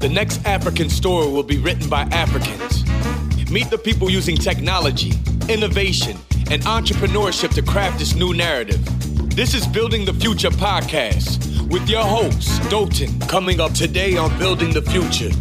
The next African story will be written by Africans. Meet the people using technology, innovation, and entrepreneurship to craft this new narrative. This is Building the Future podcast with your host, Dolton, coming up today on Building the Future.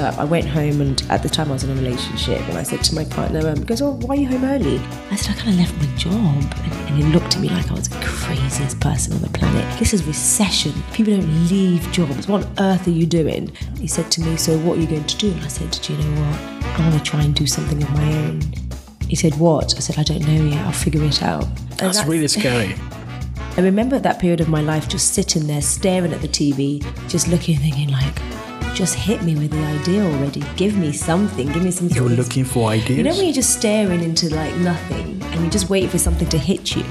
Up. I went home, and at the time I was in a relationship, and I said to my partner, um, he goes, Oh, why are you home early? I said, I kind of left my job. And, and he looked at me like I was the craziest person on the planet. This is recession. People don't leave jobs. What on earth are you doing? He said to me, So what are you going to do? And I said, Do you know what? I want to try and do something of my own. He said, What? I said, I don't know yet. I'll figure it out. And That's really scary. I remember that period of my life just sitting there staring at the TV, just looking, thinking like, just hit me with the idea already. Give me something. Give me something. You're looking for ideas. You know when you're just staring into like nothing and you just wait for something to hit you.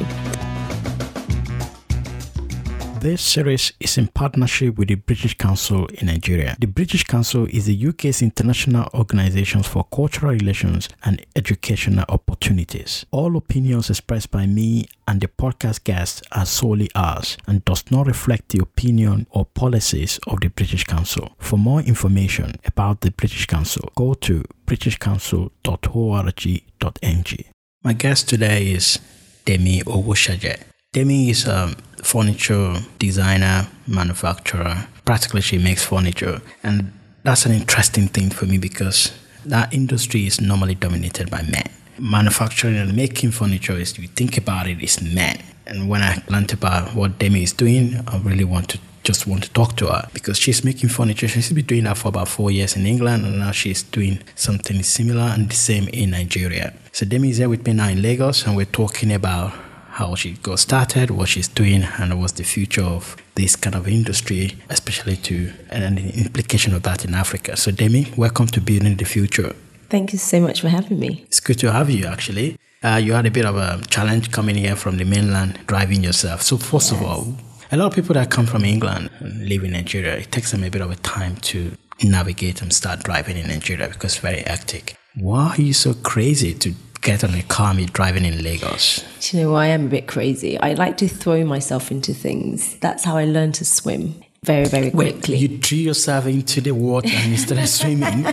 This series is in partnership with the British Council in Nigeria. The British Council is the UK's international organization for cultural relations and educational opportunities. All opinions expressed by me and the podcast guests are solely ours and does not reflect the opinion or policies of the British Council. For more information about the British Council, go to britishcouncil.org.ng. My guest today is Demi Owoshaje. Demi is a furniture designer, manufacturer. Practically, she makes furniture. And that's an interesting thing for me because that industry is normally dominated by men. Manufacturing and making furniture is, you think about it, is men. And when I learned about what Demi is doing, I really want to just want to talk to her because she's making furniture. She's been doing that for about four years in England, and now she's doing something similar and the same in Nigeria. So Demi is here with me now in Lagos, and we're talking about how she got started, what she's doing, and what's the future of this kind of industry, especially to and the implication of that in Africa. So, Demi, welcome to Building the Future. Thank you so much for having me. It's good to have you, actually. Uh, you had a bit of a challenge coming here from the mainland, driving yourself. So, first yes. of all, a lot of people that come from England and live in Nigeria, it takes them a bit of a time to navigate and start driving in Nigeria because it's very hectic. Why are you so crazy to get on a car me driving in Lagos? Do you know, I am a bit crazy. I like to throw myself into things. That's how I learned to swim very, very quickly. Wait, you threw yourself into the water and you started swimming?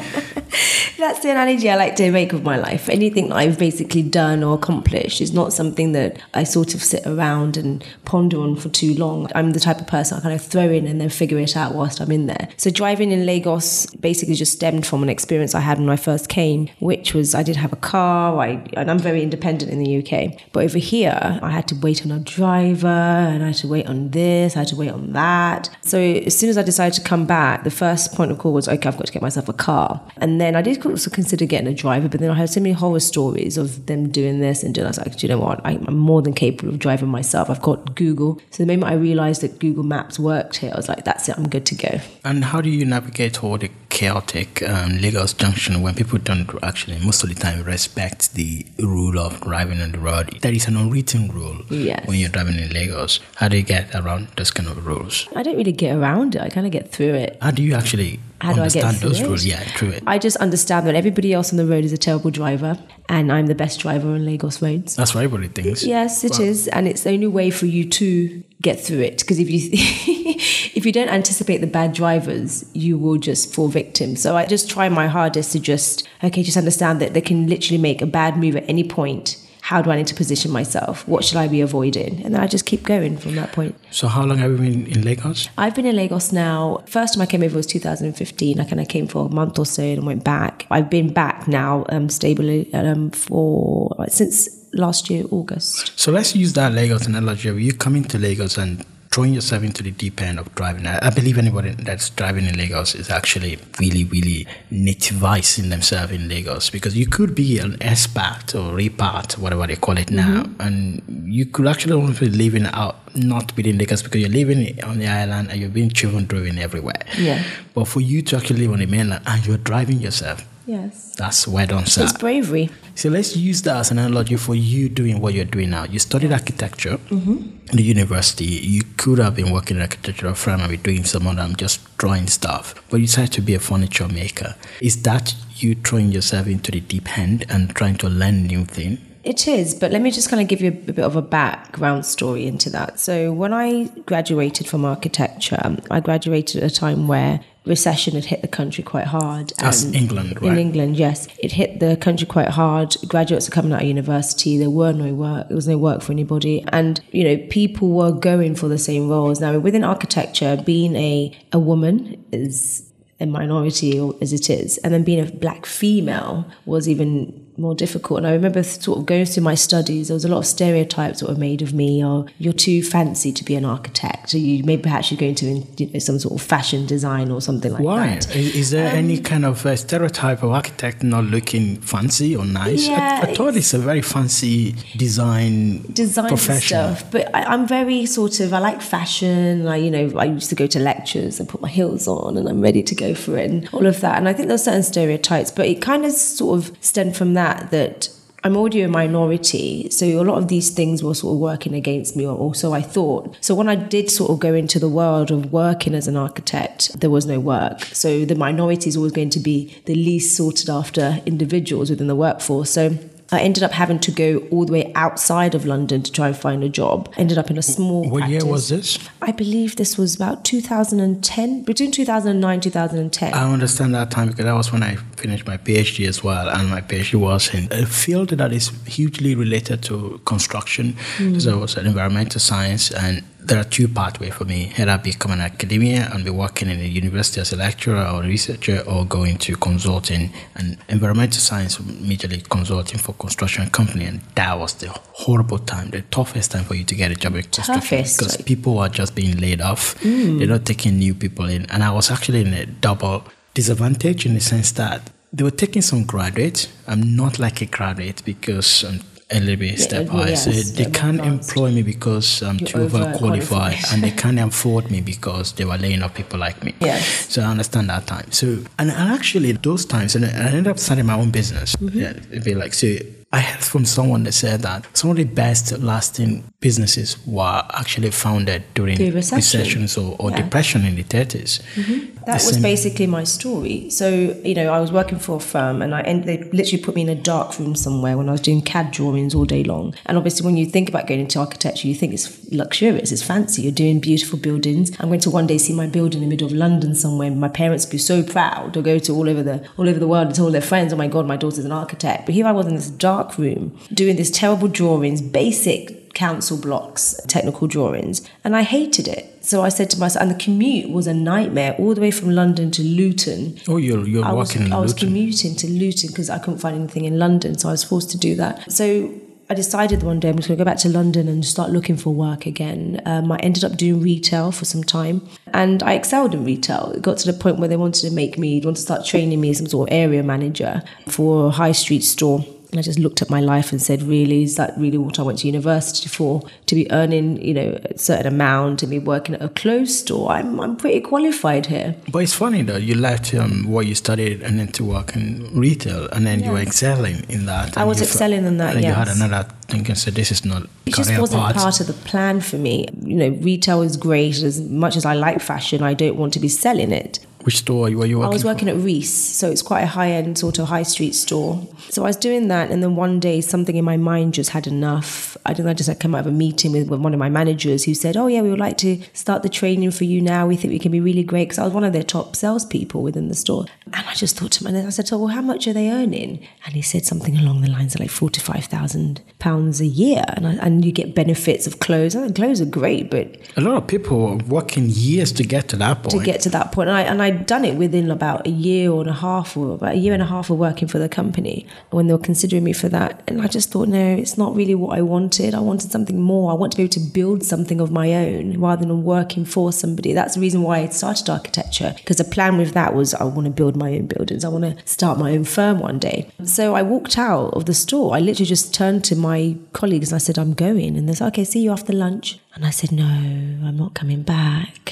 That's the analogy I like to make of my life. Anything that I've basically done or accomplished is not something that I sort of sit around and ponder on for too long. I'm the type of person I kind of throw in and then figure it out whilst I'm in there. So driving in Lagos basically just stemmed from an experience I had when I first came, which was I did have a car, I, and I'm very independent in the UK. But over here, I had to wait on a driver and I had to wait on this, I had to wait on that. So as soon as I decided to come back, the first point of call was, okay, I've got to get myself a car. And then I did also consider getting a driver, but then I heard so many horror stories of them doing this and doing. I was like, do you know what? I'm more than capable of driving myself. I've got Google. So the moment I realized that Google Maps worked here, I was like, that's it. I'm good to go. And how do you navigate all the chaotic um, Lagos junction when people don't actually most of the time respect the rule of driving on the road? There is an unwritten rule yes. when you're driving in Lagos. How do you get around those kind of rules? I don't really get around it. I kind of get through it. How do you actually how do I get through those it? rules? Yeah, through it. I just understand that everybody else on the road is a terrible driver, and I'm the best driver on Lagos roads. That's what everybody thinks. Yes, it is, and it's the only way for you to get through it. Because if you if you don't anticipate the bad drivers, you will just fall victim. So I just try my hardest to just okay, just understand that they can literally make a bad move at any point how do I need to position myself? What should I be avoiding? And then I just keep going from that point. So, how long have you been in Lagos? I've been in Lagos now. First time I came over was 2015. I kind of came for a month or so and went back. I've been back now um, stably um, for since last year, August. So, let's use that Lagos analogy. You come into Lagos and throwing yourself into the deep end of driving. I, believe anybody that's driving in Lagos is actually really, really nativizing themselves in Lagos because you could be an expat or repat, whatever they call it now, mm-hmm. and you could actually only be living out not within Lagos because you're living on the island and you're being driven driven everywhere. Yeah. But for you to actually live on the mainland and you're driving yourself, Yes. That's well done, sir. It's bravery. So let's use that as an analogy for you doing what you're doing now. You studied architecture mm-hmm. in the university. You could have been working in architectural firm and be doing some other, just drawing stuff, but you decided to be a furniture maker. Is that you throwing yourself into the deep end and trying to learn new thing? It is, but let me just kind of give you a, bit of a background story into that. So, when I graduated from architecture, um, I graduated at a time where recession had hit the country quite hard. That's England, right? In England, yes. It hit the country quite hard. Graduates are coming out of university. There were no work. There was no work for anybody. And, you know, people were going for the same roles. Now, within architecture, being a, a woman is a minority as it is, and then being a black female was even more difficult. And I remember sort of going through my studies, there was a lot of stereotypes that were made of me, or you're too fancy to be an architect, or you maybe perhaps you're going to you know, some sort of fashion design or something like Why? that. Why? Is there um, any kind of uh, stereotype of architect not looking fancy or nice? Yeah, I, I thought it's a very fancy design design profession. stuff, but I, I'm very sort of I like fashion. I you know I used to go to lectures and put my heels on, and I'm ready to go for it, and all of that. And I think there's certain stereotypes, but it kind of sort of stemmed from that that that I'm already a minority, so a lot of these things were sort of working against me, or so I thought. So when I did sort of go into the world of working as an architect, there was no work. So the minority is always going to be the least sorted after individuals within the workforce. So I ended up having to go all the way outside of London to try and find a job. Ended up in a small. What practice. year was this? I believe this was about 2010, between 2009 2010. I understand that time because that was when I finished my PhD as well, and my PhD was in a field that is hugely related to construction. Mm. So it was an environmental science and there are two pathways for me. Either become an academia and be working in a university as a lecturer or researcher, or go into consulting and environmental science, majorly consulting for construction company. And that was the horrible time, the toughest time for you to get a job in construction toughest, because people are just being laid off. Mm. They're not taking new people in, and I was actually in a double disadvantage in the sense that they were taking some graduates. I'm not like a graduate because I'm a little bit step high. Yes, so they can't employ me because I'm You're too overqualified, and they can't afford me because they were laying off people like me. Yes. So I understand that time. So and, and actually those times, and I ended up starting my own business. Mm-hmm. Yeah, it'd be like so. I heard from someone that said that some of the best lasting businesses were actually founded during recession. recessions or, or yeah. depression in the 30s. Mm-hmm. That was basically my story. So, you know, I was working for a firm and I ended, they literally put me in a dark room somewhere when I was doing CAD drawings all day long. And obviously, when you think about going into architecture, you think it's luxurious, it's fancy, you're doing beautiful buildings. I'm going to one day see my building in the middle of London somewhere. My parents would be so proud. They'll go to all over the all over the world and tell all their friends, oh my God, my daughter's an architect. But here I was in this dark room doing these terrible drawings, basic council blocks, technical drawings, and I hated it. So I said to myself, and the commute was a nightmare, all the way from London to Luton. Oh, you're you're I was, in I was commuting to Luton because I couldn't find anything in London, so I was forced to do that. So I decided one day I'm just going to go back to London and start looking for work again. Um, I ended up doing retail for some time and I excelled in retail. It got to the point where they wanted to make me, want to start training me as some sort of area manager for a high street store. And I just looked at my life and said, really, is that really what I went to university for? To be earning, you know, a certain amount and be working at a clothes store? I'm, I'm pretty qualified here. But it's funny though, you left um, what you studied and then to work in retail and then yes. you were excelling in that. I was excelling in that, and yes. you had another thing and said, this is not It just wasn't part. part of the plan for me. You know, retail is great. As much as I like fashion, I don't want to be selling it. Which store were you working I was working for? at Reiss, so it's quite a high end sort of high street store. So I was doing that, and then one day something in my mind just had enough. I think I just had come out of a meeting with, with one of my managers who said, "Oh yeah, we would like to start the training for you now. We think we can be really great." Because I was one of their top salespeople within the store, and I just thought to him, and I said, "Oh, well, how much are they earning?" And he said something along the lines of like forty five thousand pounds a year, and I, and you get benefits of clothes. And clothes are great, but a lot of people are working years to get to that point. To get to that point, and I and I'd done it within about a year and a half, or about a year and a half of working for the company when they were considering me for that. And I just thought, no, it's not really what I wanted. I wanted something more. I want to be able to build something of my own rather than working for somebody. That's the reason why I started architecture because the plan with that was I want to build my own buildings. I want to start my own firm one day. So I walked out of the store. I literally just turned to my colleagues and I said, I'm going. And they said, okay, see you after lunch. And I said, no, I'm not coming back.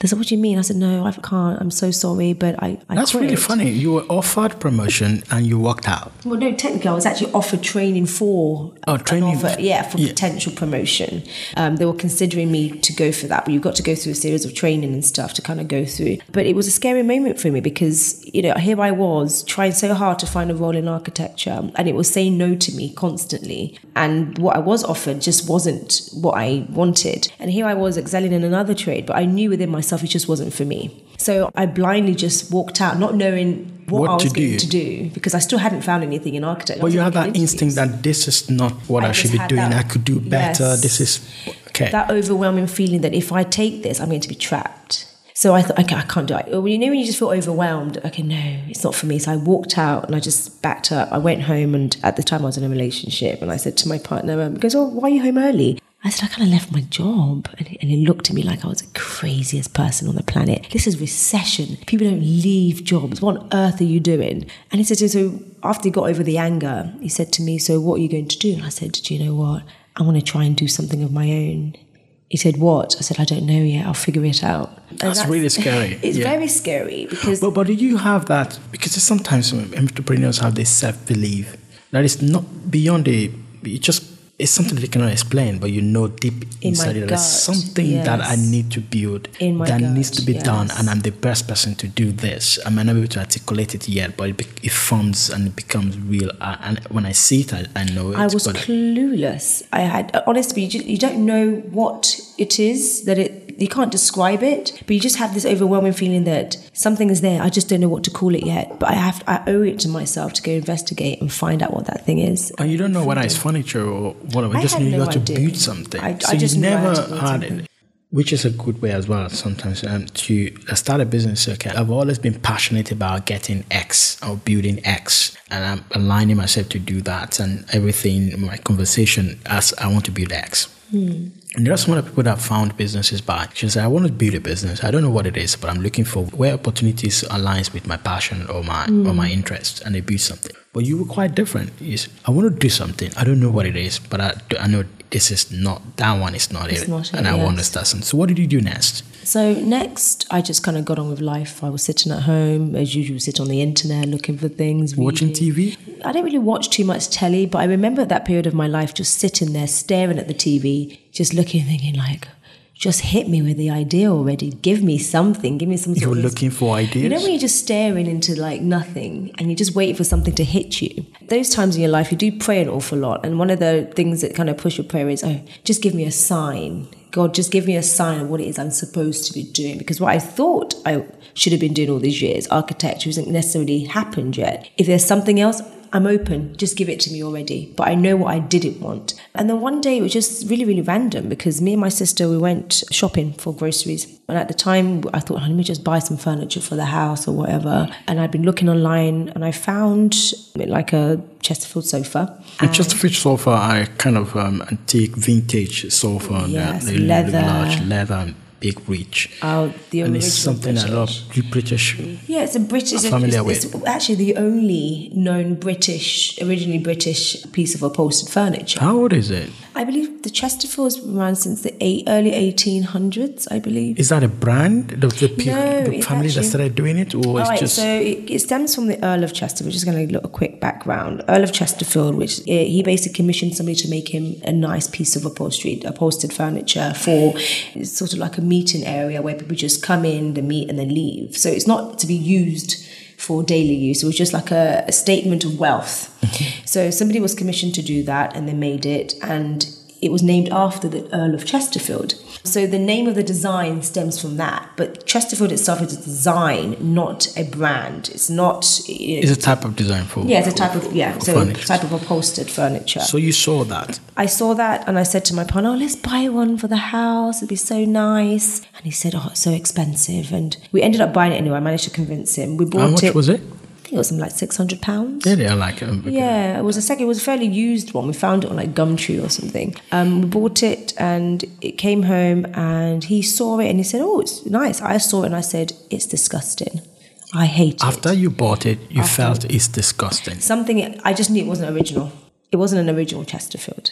They said, "What do you mean?" I said, "No, I can't. I'm so sorry, but I." I That's quit. really funny. You were offered promotion and you walked out. Well, no, technically, I was actually offered training for. Oh, training offer- for- yeah, for yeah. potential promotion. Um, they were considering me to go for that, but you've got to go through a series of training and stuff to kind of go through. But it was a scary moment for me because you know here I was trying so hard to find a role in architecture, and it was saying no to me constantly. And what I was offered just wasn't what I wanted. And here I was excelling in another trade, but I knew within myself it just wasn't for me. So I blindly just walked out, not knowing what, What I was to going do. to do because I still hadn't found anything in architecture. But you had that Interviews. instinct that this is not what I, I should be doing. that- I could do better. Yes. This is okay. that overwhelming feeling that if I take this, I'm going to be trapped. So I thought, okay, I can't do it. Well, you know, when you just feel overwhelmed, okay, no, it's not for me. So I walked out and I just backed up. I went home, and at the time I was in a relationship, and I said to my partner, um, he goes, Oh, why are you home early? I said, I kind of left my job. And he, and he looked at me like I was the craziest person on the planet. This is recession. People don't leave jobs. What on earth are you doing? And he said, to me, So after he got over the anger, he said to me, So what are you going to do? And I said, Do you know what? I want to try and do something of my own. He said, What? I said, I don't know yet. I'll figure it out. And That's really scary. It's Yeah. very scary because But, but do you have that? Because sometimes entrepreneurs have this self belief that is not beyond the. It just it's something that they cannot explain, but you know deep In inside it, there's something that I need to build that gut, needs to be done, and I'm the best person to do this. I might not be able to articulate it yet, but it, be, it forms and it becomes real. Uh, and when I see it, I, I know it. I was clueless. I had honestly, you, just, you don't know what it is that it. You can't describe it, but you just have this overwhelming feeling that something is there. I just don't know what to call it yet. But I have, I owe it to myself to go investigate and find out what that thing is. And you don't know whether it's furniture or whatever. You I just knew you no had to build something. I- so I just you knew I had never had it. Which is a good way as well sometimes um, to start a business. Okay, I've always been passionate about getting X or building X, and I'm aligning myself to do that. And everything, my conversation as I want to build X. And there are some other people that found businesses by. She said, I want to build a business. I don't know what it is, but I'm looking for where opportunities aligns with my passion or my or my interest and they build something. But you were quite different. Said, I want to do something. I don't know what it is, but I, I know this is not that one is not It's it. not it, and I want to yes. start something. So what did you do next? So next, I just kind of got on with life. I was sitting at home as usual, sit on the internet looking for things, Watching reading. TV? I don't really watch too much telly, but I remember that period of my life just sitting there staring at the TV, just looking, thinking like, just hit me with the idea already. Give me something. Give me some. You're looking for ideas? You know when you're just staring into like nothing and you're just waiting for something to hit you. Those times in your life, you do pray an awful lot, and one of the things that kind of push your prayer is, oh, just give me a sign. God, just give me a sign of what it is I'm supposed to be doing. Because what I thought I should have been doing all these years, architecture, hasn't necessarily happened yet. If there's something else, I'm open. Just give it to me already. But I know what I didn't want. And then one day it was just really, really random because me and my sister we went shopping for groceries. And at the time I thought, oh, let me just buy some furniture for the house or whatever. And I'd been looking online and I found like a Chesterfield sofa. A fish sofa, I kind of um, antique vintage sofa. and, Yes, the- the leather. large leather big reach. Oh, the and it's something I love. British. You British. Yeah, it's a British. It's, familiar it's, it's actually the only known British, originally British piece of upholstered furniture. How old is it? I believe the Chesterfield's been around since the eight, early 1800s, I believe. Is that a brand? The, the, No, the family that started doing it, or it's right, just so it, it stems from the Earl of Chester. We're just going to look a quick background. Earl of Chesterfield, which eh, he basically commissioned somebody to make him a nice piece of upholstery, upholstered furniture for sort of like a meeting area where people just come in, they meet, and then leave. So it's not to be used for daily use. It was just like a, a statement of wealth. Mm-hmm. so somebody was commissioned to do that, and they made it, and it was named after the Earl of Chesterfield. So the name of the design stems from that. But Chesterfield itself is a design, not a brand. It's not. Know, it's a type of design for yeah, it's a type of yeah, so furniture. type of upholstered furniture. So you saw that. I saw that and I said to my partner, oh, let's buy one for the house. It'd be so nice. And he said, oh, it's so expensive. And we ended up buying it anyway. I managed to convince him. We bought How much it. was it? I think it was something like six hundred pounds. Yeah, they are like um, Yeah, it was a second. It was a fairly used one. We found it on like Gumtree or something. Um, we bought it and it came home and he saw it and he said, "Oh, it's nice." I saw it and I said, "It's disgusting. I hate After it." After you bought it, you After- felt it's disgusting. Something I just knew it wasn't original. It wasn't an original Chesterfield,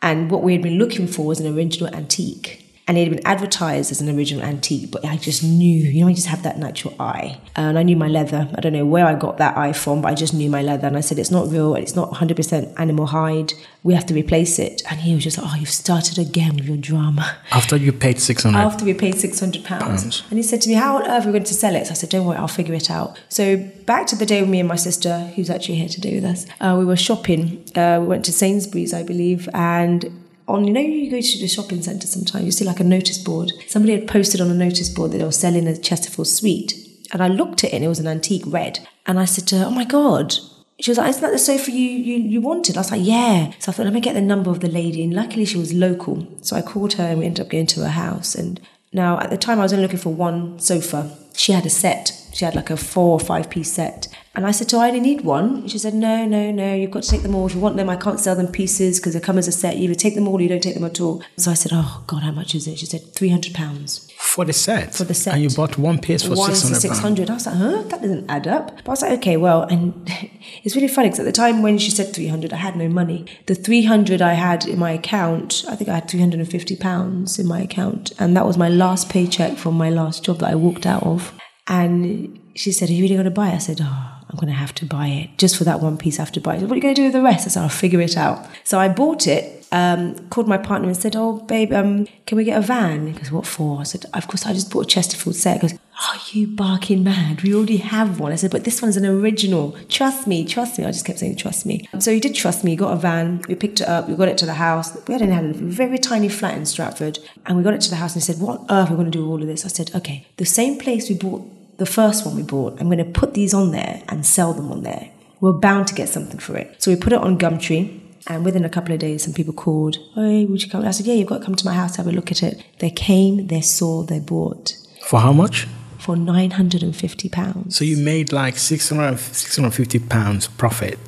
and what we had been looking for was an original antique. And it had been advertised as an original antique, but I just knew, you know, I just have that natural eye. And I knew my leather. I don't know where I got that eye from, but I just knew my leather. And I said, it's not real, and it's not 100% animal hide. We have to replace it. And he was just like, oh, you've started again with your drama. After you paid 600 After we paid £600. And he said to me, how on earth are we going to sell it? So I said, don't worry, I'll figure it out. So back to the day with me and my sister, who's actually here today with us, uh, we were shopping. Uh, we went to Sainsbury's, I believe, and on you know you go to the shopping centre sometimes you see like a notice board. Somebody had posted on a notice board that they were selling a chesterfield suite and i looked at it and it was an antique red. And i said to her oh my god. She was like isn't that the sofa you, you, you wanted? I was like yeah. So i thought let me get the number of the lady. And luckily she was local. So i called her and we ended up going to her house. And now at the time i was only looking for one sofa. She had a set. She had like a four or five piece set and I said to her, I only need one. She said, No, no, no, you've got to take them all. If you want them, I can't sell them pieces because they come as a set. You either take them all or you don't take them at all. So I said, Oh, God, how much is it? She said, £300. For the set? For the set. And you bought one piece for one 600 for 600 I was like, Huh? That doesn't add up. But I was like, Okay, well, and it's really funny because at the time when she said 300 I had no money. The 300 I had in my account, I think I had 350 pounds in my account. And that was my last paycheck from my last job that I walked out of. And she said, Are you really going to buy it? I said, Oh, I'm going to have to buy it. Just for that one piece, I have to buy it. What are you going to do with the rest? I said, I'll figure it out. So I bought it, um, called my partner and said, Oh, babe, um, can we get a van? He goes, What for? I said, Of course, I just bought a Chesterfield set. He goes, Are you barking mad? We already have one. I said, But this one's an original. Trust me, trust me. I just kept saying, Trust me. So he did trust me. He got a van. We picked it up. We got it to the house. We had a very tiny flat in Stratford. And we got it to the house and he said, What on earth are we going to do with all of this? I said, Okay, the same place we bought the first one we bought, I'm going to put these on there and sell them on there. We're bound to get something for it. So we put it on Gumtree. And within a couple of days, some people called, Hey, would you come? I said, Yeah, you've got to come to my house, have a look at it. They came, they saw, they bought. For how much? For £950. So you made like 600, 650 pounds profit?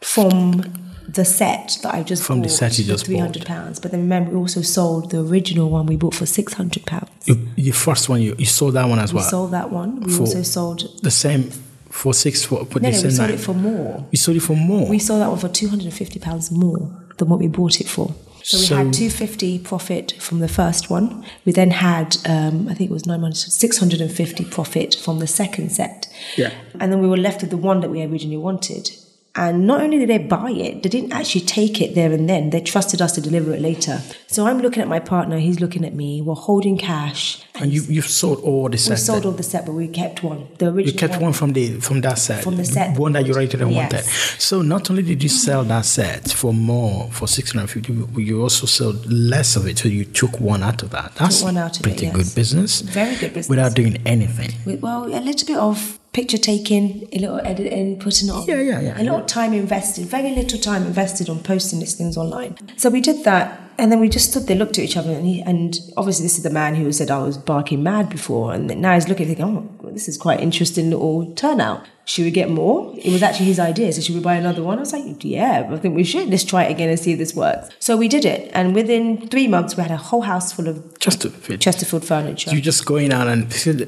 From the set that I just from bought the set you just three hundred pounds. But then remember, we also sold the original one we bought for six hundred pounds. The first one you, you sold that one as well. we well. sold that one. We For also sold the same for six for put no, no, we sold nine. it for more. You sold it for more. We sold that one for two hundred and fifty pounds more than what we bought it for. So we So- had two fifty profit from the first one. We then had um, I think it was nine months six hundred and fifty profit from the second set. Yeah. And then we were left with the one that we originally wanted. And not only did they buy it, they didn't actually take it there and then. They trusted us to deliver it later. So I'm looking at my partner, he's looking at me. We're holding cash. and you you've sold all the set? We sold all the set, but we kept one. The original you kept one from the from that set. From the set. One that you originally Yes. wanted. So not only did you sell that set for more for six hundred and fifty, you also sold less of it. So you took one out of that. That's one out of it, pretty yes. good business. Very good business. Without doing anything. Well, a little bit of picture taking, a little editing, putting it on. Yeah, yeah, yeah. A little time invested, very little time invested on posting these things online. So we did that. And then we just stood there, looked at each other, and, he, and obviously this is the man who said I was barking mad before, and now he's looking, thinking, "Oh, this is quite interesting little turnout. Should we get more?" It was actually his idea, so should we buy another one? I was like, "Yeah, I think we should. Let's try it again and see if this works." So we did it, and within three months, we had a whole house full of fit. Chesterfield furniture. You're just going out and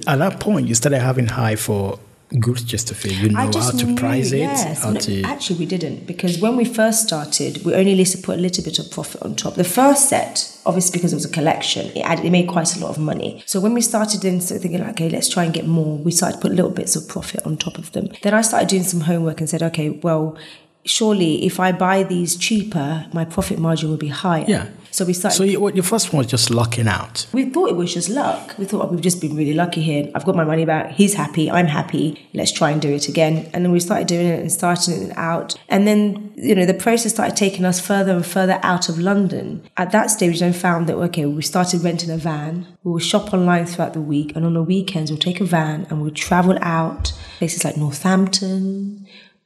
at that point you started having high for to feel. You know how to knew, price it. Yes. How No, to Actually, we didn't because when we first started, we only used to put a little bit of profit on top. The first set, obviously, because it was a collection, it, added, it made quite a lot of money. So when we started in so thinking, like, okay, let's try and get more, we started to put little bits of profit on top of them. Then I started doing some homework and said, okay, well. Surely, if I buy these cheaper, my profit margin will be higher. Yeah. So we started So you, what- your first one was just lucking out. we thought it was just luck. We thought oh, we've just been really lucky here. I've got my money back. He's happy. I'm happy. Let's try and do it again. And then we started doing it and starting it out. And then, you know, the process started taking us further and further out of London. At that stage, we then found that, okay, we started renting a van. We would shop online throughout the week. And on the weekends, we'll take a van and we'll travel out places like Northampton,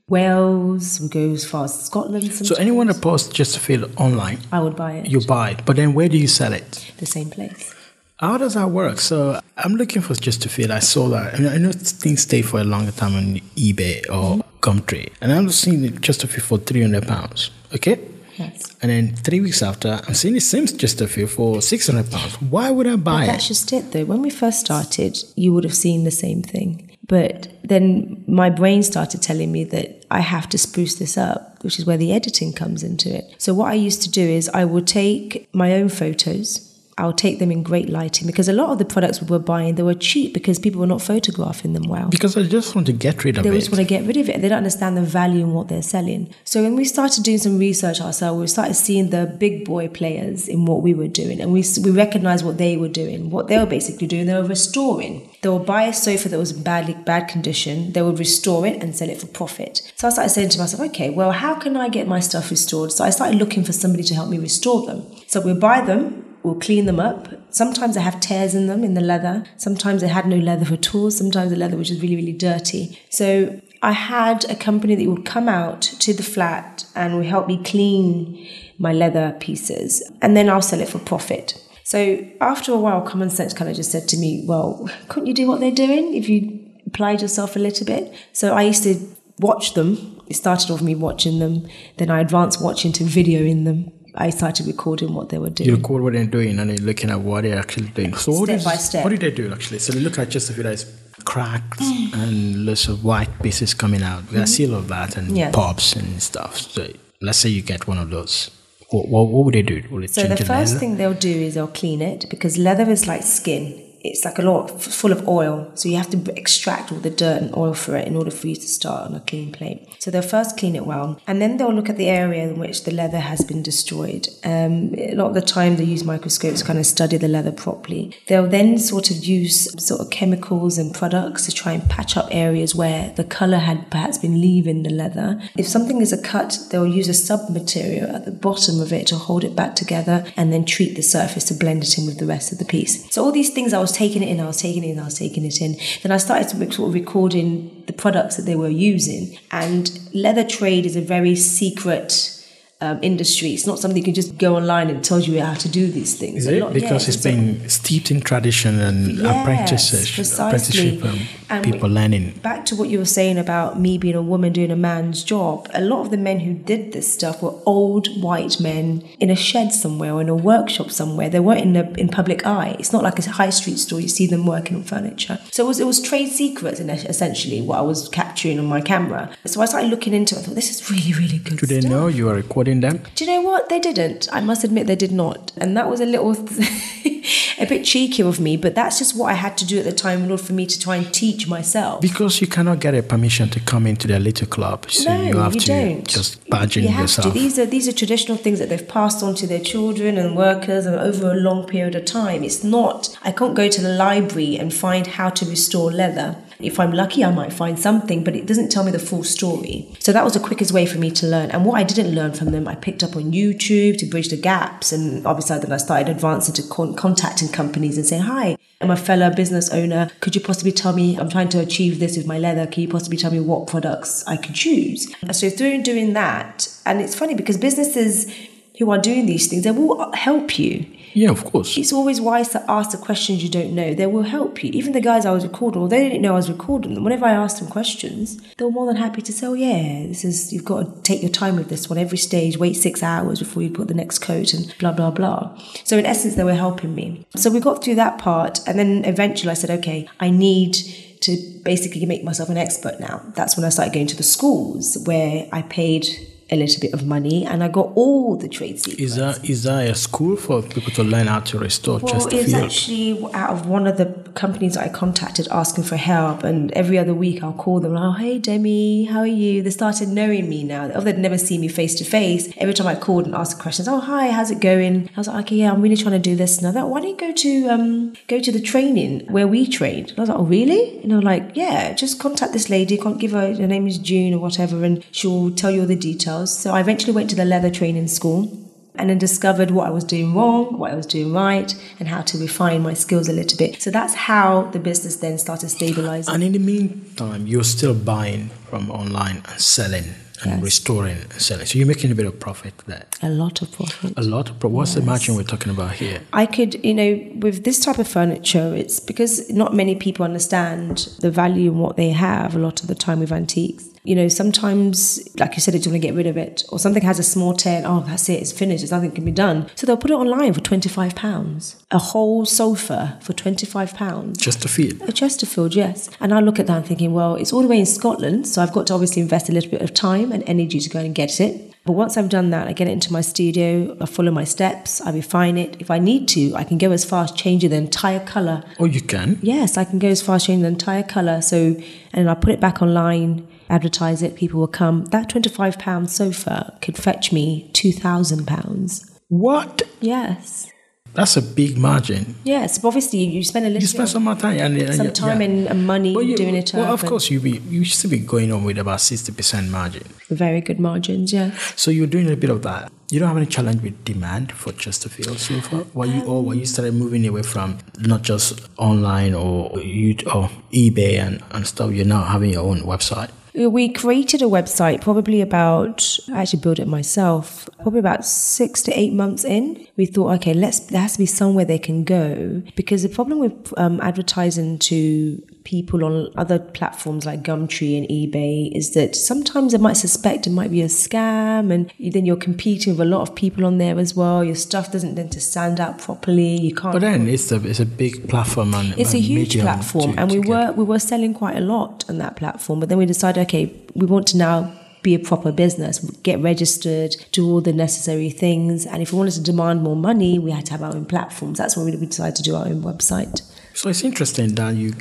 Wales. We go as far as Scotland. So anyone that posts Chesterfield online, I would buy it. you buy it. But then where do you sell it? the same place. How does that work? So I'm looking for Chesterfield. I saw that. I, mean, I know things stay for a longer time on eBay or Gumtree, and I'm seeing it Chesterfield for 300 pounds. Okay. Yes. And then three weeks after, I'm seeing the same feel for 600 pounds. Why would I buy That's it? That's just it, though. When we first started, you would have seen the same thing. But then my brain started telling me that I have to spruce this up, which is where the editing comes into it. So, what I used to do is I would take my own photos I'll take them in great lighting because a lot of the products we were buying they were cheap because people were not photographing them well. Because I just want to get rid of they it. They just want to get rid of it. They don't understand the value in what they're selling. So when we started doing some research ourselves, we started seeing the big boy players in what we were doing, and we we recognized what they were doing. What they were basically doing, they were restoring. They would buy a sofa that was in badly bad condition. They would restore it and sell it for profit. So I started saying to myself, okay, well, how can I get my stuff restored? So I started looking for somebody to help me restore them. So we'll buy them, we'll clean them up. Sometimes they have tears in them in the leather. Sometimes they had no leather at all. Sometimes the leather was just really, really dirty. So I had a company that would come out to the flat and would help me clean my leather pieces, and then I'll sell it for profit. So after a while, common sense kind of just said to me, "Well, couldn't you do what they're doing if you applied yourself a little bit?" So I used to watch them. It started off me watching them, then I advanced watching to videoing them. I started recording what they were doing. You record what they're doing and you're looking at what they're actually doing. So what Step is- by step. What did they do actually? So they look at just a few days cracked Mm. and lots of white pieces coming out. We can see a lot of that and pops and stuff. So let's say you get one of those. What, what, what would they do? Will it So the first leather? thing they'll do is they'll clean it because leather is like skin. It's like a lot full of oil, so you have to extract all the dirt and oil for it in order for you to start on a clean plate. So they'll first clean it well, and then they'll look at the area in which the leather has been destroyed. Um, a lot of the time, they use microscopes to kind of study the leather properly. They'll then sort of use sort of chemicals and products to try and patch up areas where the color had perhaps been leaving the leather. If something is a cut, they'll use a sub material at the bottom of it to hold it back together and then treat the surface to blend it in with the rest of the piece. So all these things I was taking it in, I was taking it in, I was taking it in. Then I started to sort of recording the products that they were using. And leather trade is a very secret um, industry. It's not something you can just go online and tells you how to do these things. Is it lot- because yes, it's been steeped in tradition and Yes, apprentices, precisely. apprenticeship, um, And people we- learning? Back to what you were saying about me being a woman doing a man's job. A lot of the men who did this stuff were old white men in a shed somewhere or in a workshop somewhere. They weren't in the in public eye. It's not like a high street store. You see them working on furniture. So it was it was trade secrets in essentially what I was capturing on my camera. So I started looking into it. I thought this is really really good. Do they stuff. know you are recording them? Do you know what? They didn't. I must admit they did not. And that was a little, a bit cheeky of me, but that's just what I had to do at the time in order for me to try and teach myself. Because you cannot get a permission to come into their little club, so no, you have to don't. just badge in you have yourself. To. These are these are traditional things that they've passed on to their children and workers and over a long period of time. It's not. I can't go to the library and find how to restore leather. If I'm lucky, I might find something, but it doesn't tell me the full story. So that was the quickest way for me to learn. And what I didn't learn from them, I picked up on YouTube to bridge the gaps. And obviously, then I started advancing to con- contacting companies and saying, "Hi, I'm a fellow business owner. Could you possibly tell me I'm trying to achieve this with my leather? Can you possibly tell me what products I could choose?" So through doing that, and it's funny because businesses who are doing these things, they will help you. Yeah, of course. It's always wise to ask the questions you don't know. They will help you. Even the guys I was recording, although they didn't know I was recording them, whenever I asked them questions, they were more than happy to say, oh, yeah, this is, you've got to take your time with this one. Every stage, wait six hours before you put the next coat and blah, blah, blah. So in essence, they were helping me. So we got through that part. And then eventually I said, okay, I need to basically make myself an expert now. That's when I started going to the schools where I paid a little bit of money and I got all the trade secrets. Is that is that a school for people to learn how to restore Well, it's actually out of one of the companies that I contacted asking for help, and every other week I'll call them. Oh, hey Demi, how are you? They started knowing me now. Oh, they'd never seen me face to face, every time I called and asked questions, oh hi, how's it going? I was like, okay, yeah, I'm really trying to do this. And I thought, why don't you go to um go to the training where we trained? And I was like, oh really? And they were like, yeah, just contact this lady. Can't give her her name is June or whatever, and she'll tell you all the details. So I eventually went to the leather training school and then discovered what I was doing wrong, what I was doing right, and how to refine my skills a little bit. So that's how the business then started stabilizing. And in the meantime, you're still buying from online and selling and Yes. restoring and selling. So you're making a bit of profit there. A lot of profit. A lot of profit. What's the margin we're talking about here? I could, you know, with this type of furniture, it's because not many people understand the value in what they have a lot of the time with antiques. You know, sometimes, like you said, it's want to get rid of it, or something has a small tear, and, oh, that's it, it's finished, there's nothing can be done. So they'll put it online for £25. A whole sofa for £25. Chesterfield. A Chesterfield, yes. And I look at that and thinking, well, it's all the way in Scotland, so I've got to obviously invest a little bit of time and energy to go and get it. But once I've done that, I get it into my studio, I follow my steps, I refine it. If I need to, I can go as far as changing the entire color. Oh, you can? Yes, I can go as far as changing the entire color. So, and I put it back online, advertise it, people will come. That £25 sofa could fetch me £2,000. What? Yes. That's a big margin. Yes, but obviously you spend a little You spend some more time and, and some time yeah. and, and money Well, you- doing it Well, of course, you be you should be going on with about sixty percent margin. very good margins, yeah. So you're doing a bit of that. You don't have any challenge with demand for Chesterfield so far. You or were you started moving away from not just online or you or eBay and, and stuff? You're now having your own website. We created a website probably about, I actually built it myself, probably about six to eight months in. We thought, okay, let's, there has to be somewhere they can go. Because the problem with um, advertising to people on other platforms like Gumtree and eBay is that sometimes they might suspect it might be a scam and then you're competing with a lot of people on there as well. Your stuff doesn't tend to stand out properly. You can't. But then it's a it's a big platform and It's a huge platform, to- and we were we were selling quite a lot on that platform. But then we decided, okay, we want to now be a proper business, get registered, do all the necessary things, and if we wanted to demand more money, we had to have our own platforms. That's when we we decided to do our own website. So it's interesting that you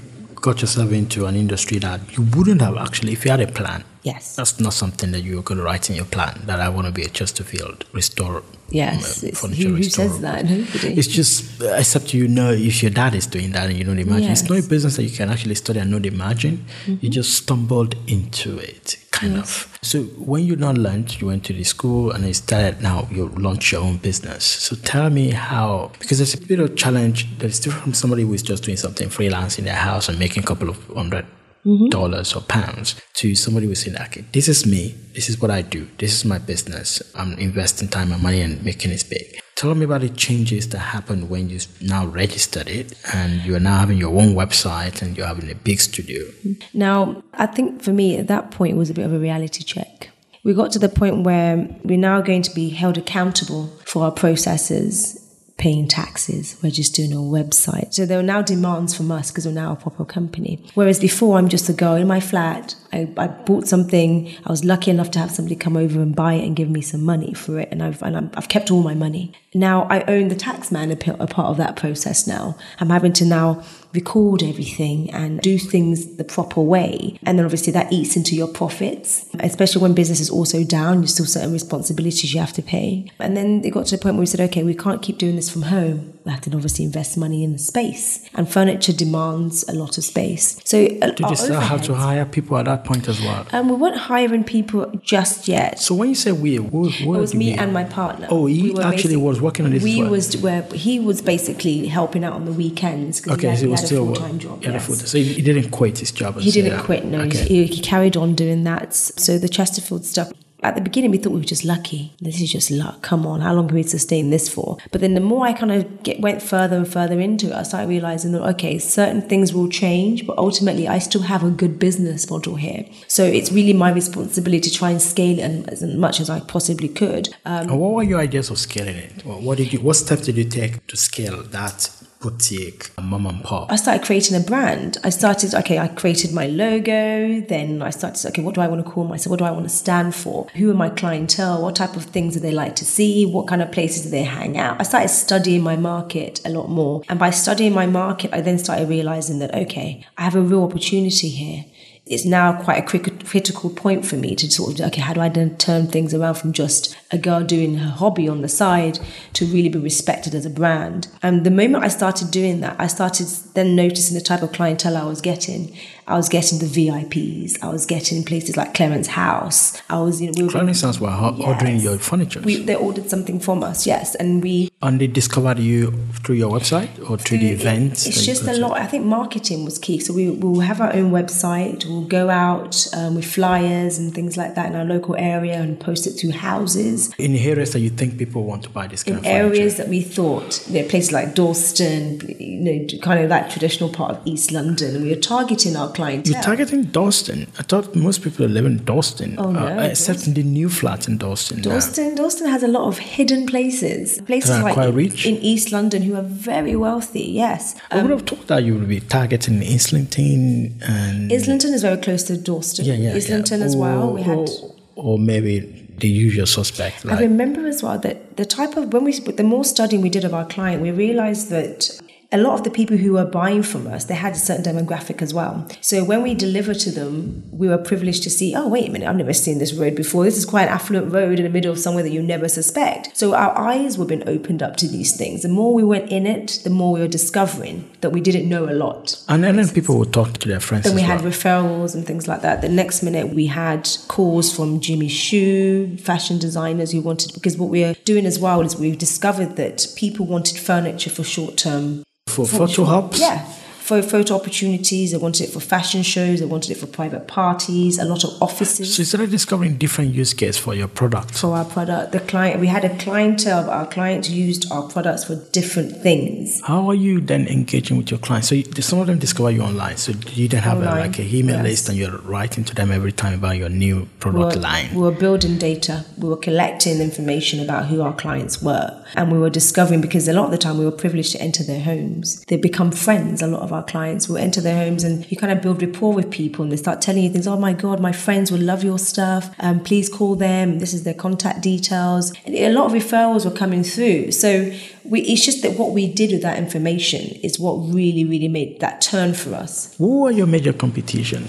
got yourself into an industry that you wouldn't have actually if you had a plan. Yes. That's not something that you were going to write in your plan that I want to be a Chesterfield restorer. Yes. It's- furniture who, who restorer. says that? Nobody. It's just, uh, except you know, if your dad is doing that and you know the margin, it's not a business that you can actually study and not imagine. Mm-hmm. You just stumbled into it, kind of. So when you not learned, you went to the school and you started now, you launch your own business. So tell me how, because there's a bit of challenge that's different from somebody who is just doing something freelance in their house and making a couple of 100 Mm-hmm. dollars or pounds to somebody who's saying, okay, this is me, this is what I do, this is my business, I'm investing time and money and making it big. Tell me about the changes that happened when you now registered it and you're now having your own website and you're having a big studio. Now, I think for me at that point it was a bit of a reality check. We got to the point where we're now going to be held accountable for our processes, paying taxes, We're just doing a website. So there are now demands from us because we're now a proper company. Whereas before, I'm just a girl in my flat. I, I bought something. I was lucky enough to have somebody come over and buy it and give me some money for it, and I've and I'm, I've kept all my money. Now I own the tax man a part of that process. Now I'm having to now record everything and do things the proper way. And then obviously that eats into your profits, especially when business is also down, there's still certain responsibilities you have to pay. And then it got to the point where we said, okay, we can't keep doing this from home. Have to obviously invest money in the space. And furniture demands a lot of space. So Did you still have to hire people at that point as well? And we weren't hiring people just yet. So when you say we, who, who It was me we- and my partner. Oh, he We actually was working on this We well? was where he was basically helping out on the weekends because Okay, he, had, so he was had still a full time job. yes. full- So he, didn't quit his job. He didn't that. quit. No, Okay. he, he carried on doing that. So the Chesterfield stuff. At the beginning, we thought we were just lucky. This is just luck. Come on, how long can we sustain this for? But then the more I kind of get, went further and further into it, I started realizing that okay, certain things will change, but ultimately, I still have a good business model here. So it's really my responsibility to try and scale it as much as I possibly could. Um, what were your ideas of scaling it? What did you? What steps did you take to scale that boutique, mom and pop? I started creating a brand. I started, okay, I created my logo. Then I started, okay, what do I want to call myself? What do I want to stand for? Who are my clientele? What type of things do they like to see? What kind of places do they hang out? I started studying my market a lot more. And by studying my market, I then started realizing that, okay, I have a real opportunity here. It's now quite a critical point for me to sort of, okay, how do I then turn things around from just a girl doing her hobby on the side to really be respected as a brand? And the moment I started doing that, I started then noticing the type of clientele I was getting. I was getting the VIPs. I was getting places like Clarence House. I was, you know, we were Clothing sounds were ho- ordering your furniture. we, they ordered something from us, yes, and we and they discovered you through your website or through the events? It's just a lot. I think marketing was key. So we will have our own website. We'll go out um, with flyers and things like that in our local area and post it to houses. In areas that you think people want to buy this kind In of furniture. areas that we thought, you know, places like Dalston, you know, kind of that traditional part of East London, and we were targeting our clientele. You're targeting Dalston. I thought most people live in Dalston. Oh, no, uh, except in the new flats in Dalston. Dalston, Dalston has a lot of hidden places, places like quite in, rich? in East London who are very wealthy. Yes, I would have thought that you would be targeting Islington and Islington is very close to Dalston. yeah, yeah, Islington yeah. as well. Or- We had or, or maybe the usual suspect? I remember as well that the type of when we the more studying we did of our client, we realized that a lot of the people who were buying from us, they had a certain demographic as well. So when we deliver to them, we were privileged to see, oh, wait a minute, I've never seen this road before. This is quite an affluent road in the middle of somewhere that you never suspect. So our eyes were being opened up to these things. The more we went in it, the more we were discovering that we didn't know a lot. And then people would talk to their friends. Then we well. had referrals and things like that. The next minute we had calls from Jimmy Choo, fashion designers who wanted because what we are doing as well is we've discovered that people wanted furniture for short term for photo hubs? Yeah for photo opportunities. They wanted it for fashion shows. They wanted it for private parties. A lot of offices. So you started discovering different use cases for your product. For our product, the client we had a clientele. of Our clients used our products for different things. How are you then engaging with your clients? So you, some of them discover you online. So you then have a, like a email yes. list, and you're writing to them every time about your new product we line. We were building data. We were collecting information about who our clients were, and we were discovering because a lot of the time we were privileged to enter their homes. They become friends. A lot of our clients will enter their homes and you kind of build rapport with people and they start telling you things. Oh my God, my friends will love your stuff. Um, please call them. This is their contact details. And a lot of referrals were coming through. So we, it's just that what we did with that information is what really, really made that turn for us. Who were your major competition?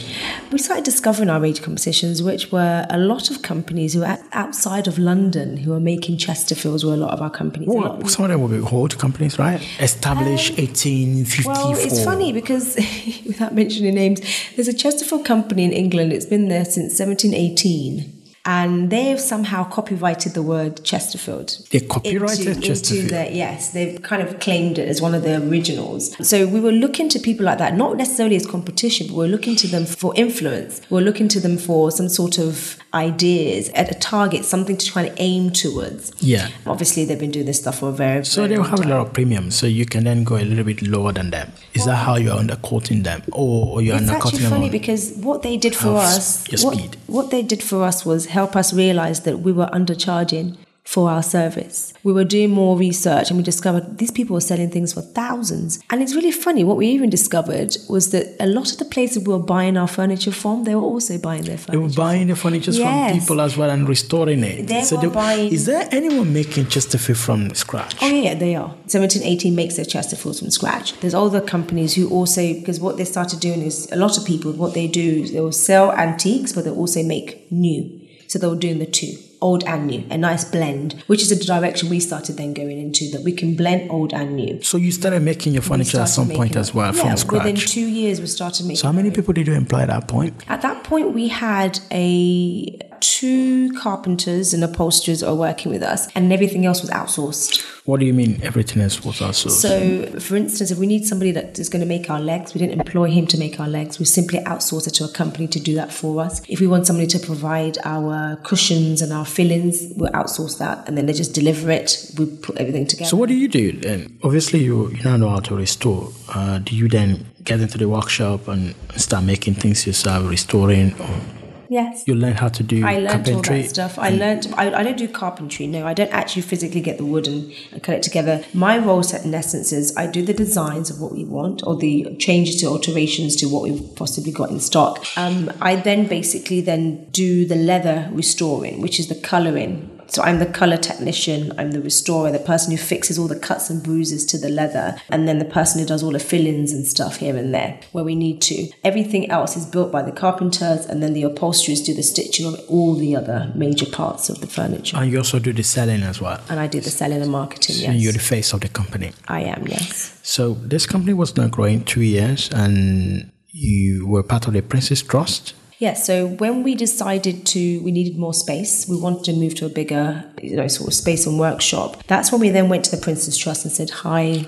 We started discovering our major competitions, which were a lot of companies who are outside of London who are making Chesterfields were a lot of our companies. Well, some of them were old companies, right? Established um, 1854. Well, it's funny because, without mentioning names, there's a Chesterfield company in England. It's been there since 1718 and they've somehow copyrighted the word Chesterfield. They copyrighted into, Chesterfield. Into the, yes, they've kind of claimed it as one of the originals. So we were looking to people like that, not necessarily as competition, but we we're looking to them for influence. We we're looking to them for some sort of ideas at a target, something to try and aim towards. Yeah. Obviously, they've been doing this stuff for a very, so they'll have time. a lot of premium, so you can then go a little bit lower than them. Is well, that how you're undercutting them, or, or you're undercutting them? It's actually funny because what they did for us, what, what they did for us was help us realize that we were undercharging for our service. We were doing more research and we discovered these people were selling things for thousands. And it's really funny. What we even discovered was that a lot of the places we were buying our furniture from, they were also buying their furniture. They were buying the furniture yes. from people as well and restoring it. They so were they, buying. Is there anyone making Chesterfield from scratch? Oh yeah, they are. 1718 makes their Chesterfields from scratch. There's other companies who also because what they started doing is a lot of people what they do is they will sell antiques, but they also make new. So they were doing the two, old and new, a nice blend, which is the direction we started then going into that we can blend old and new. So you started making your furniture at some point as well yeah, from scratch. Within two years, we started making. So how many people did you employ at that point? At that point, we had a two carpenters and upholsterers are working with us, and everything else was outsourced. What do you mean everything else was outsourced? So, for instance, if we need somebody that is going to make our legs, we didn't employ him to make our legs. We simply outsource it to a company to do that for us. If we want somebody to provide our cushions and our fillings, we'll outsource that, and then they just deliver it. We put everything together. So, what do you do then? Obviously, you you now know how to restore. Uh, do you then get into the workshop and start making things yourself, restoring? Or Yes. You learn how to do I learned carpentry. all that stuff. I learned, I, I don't do carpentry, no. I don't actually physically get the wood and, and cut it together. My role set in essence is I do the designs of what we want or the changes to alterations to what we've possibly got in stock. Um, I then basically then do the leather restoring, which is the colouring so I'm the color technician, I'm the restorer, the person who fixes all the cuts and bruises to the leather, and then the person who does all the fillings and stuff here and there where we need to. Everything else is built by the carpenters, and then the upholsterers do the stitching on all the other major parts of the furniture. And you also do the selling as well. And I do the selling and marketing. So yes. you're the face of the company. I am, yes. So this company was now growing two years, and you were part of the Prince's Trust. Yeah, so when we decided to, we needed more space, we wanted to move to a bigger, you know, sort of space and workshop. That's when we then went to the Prince's Trust and said, hi,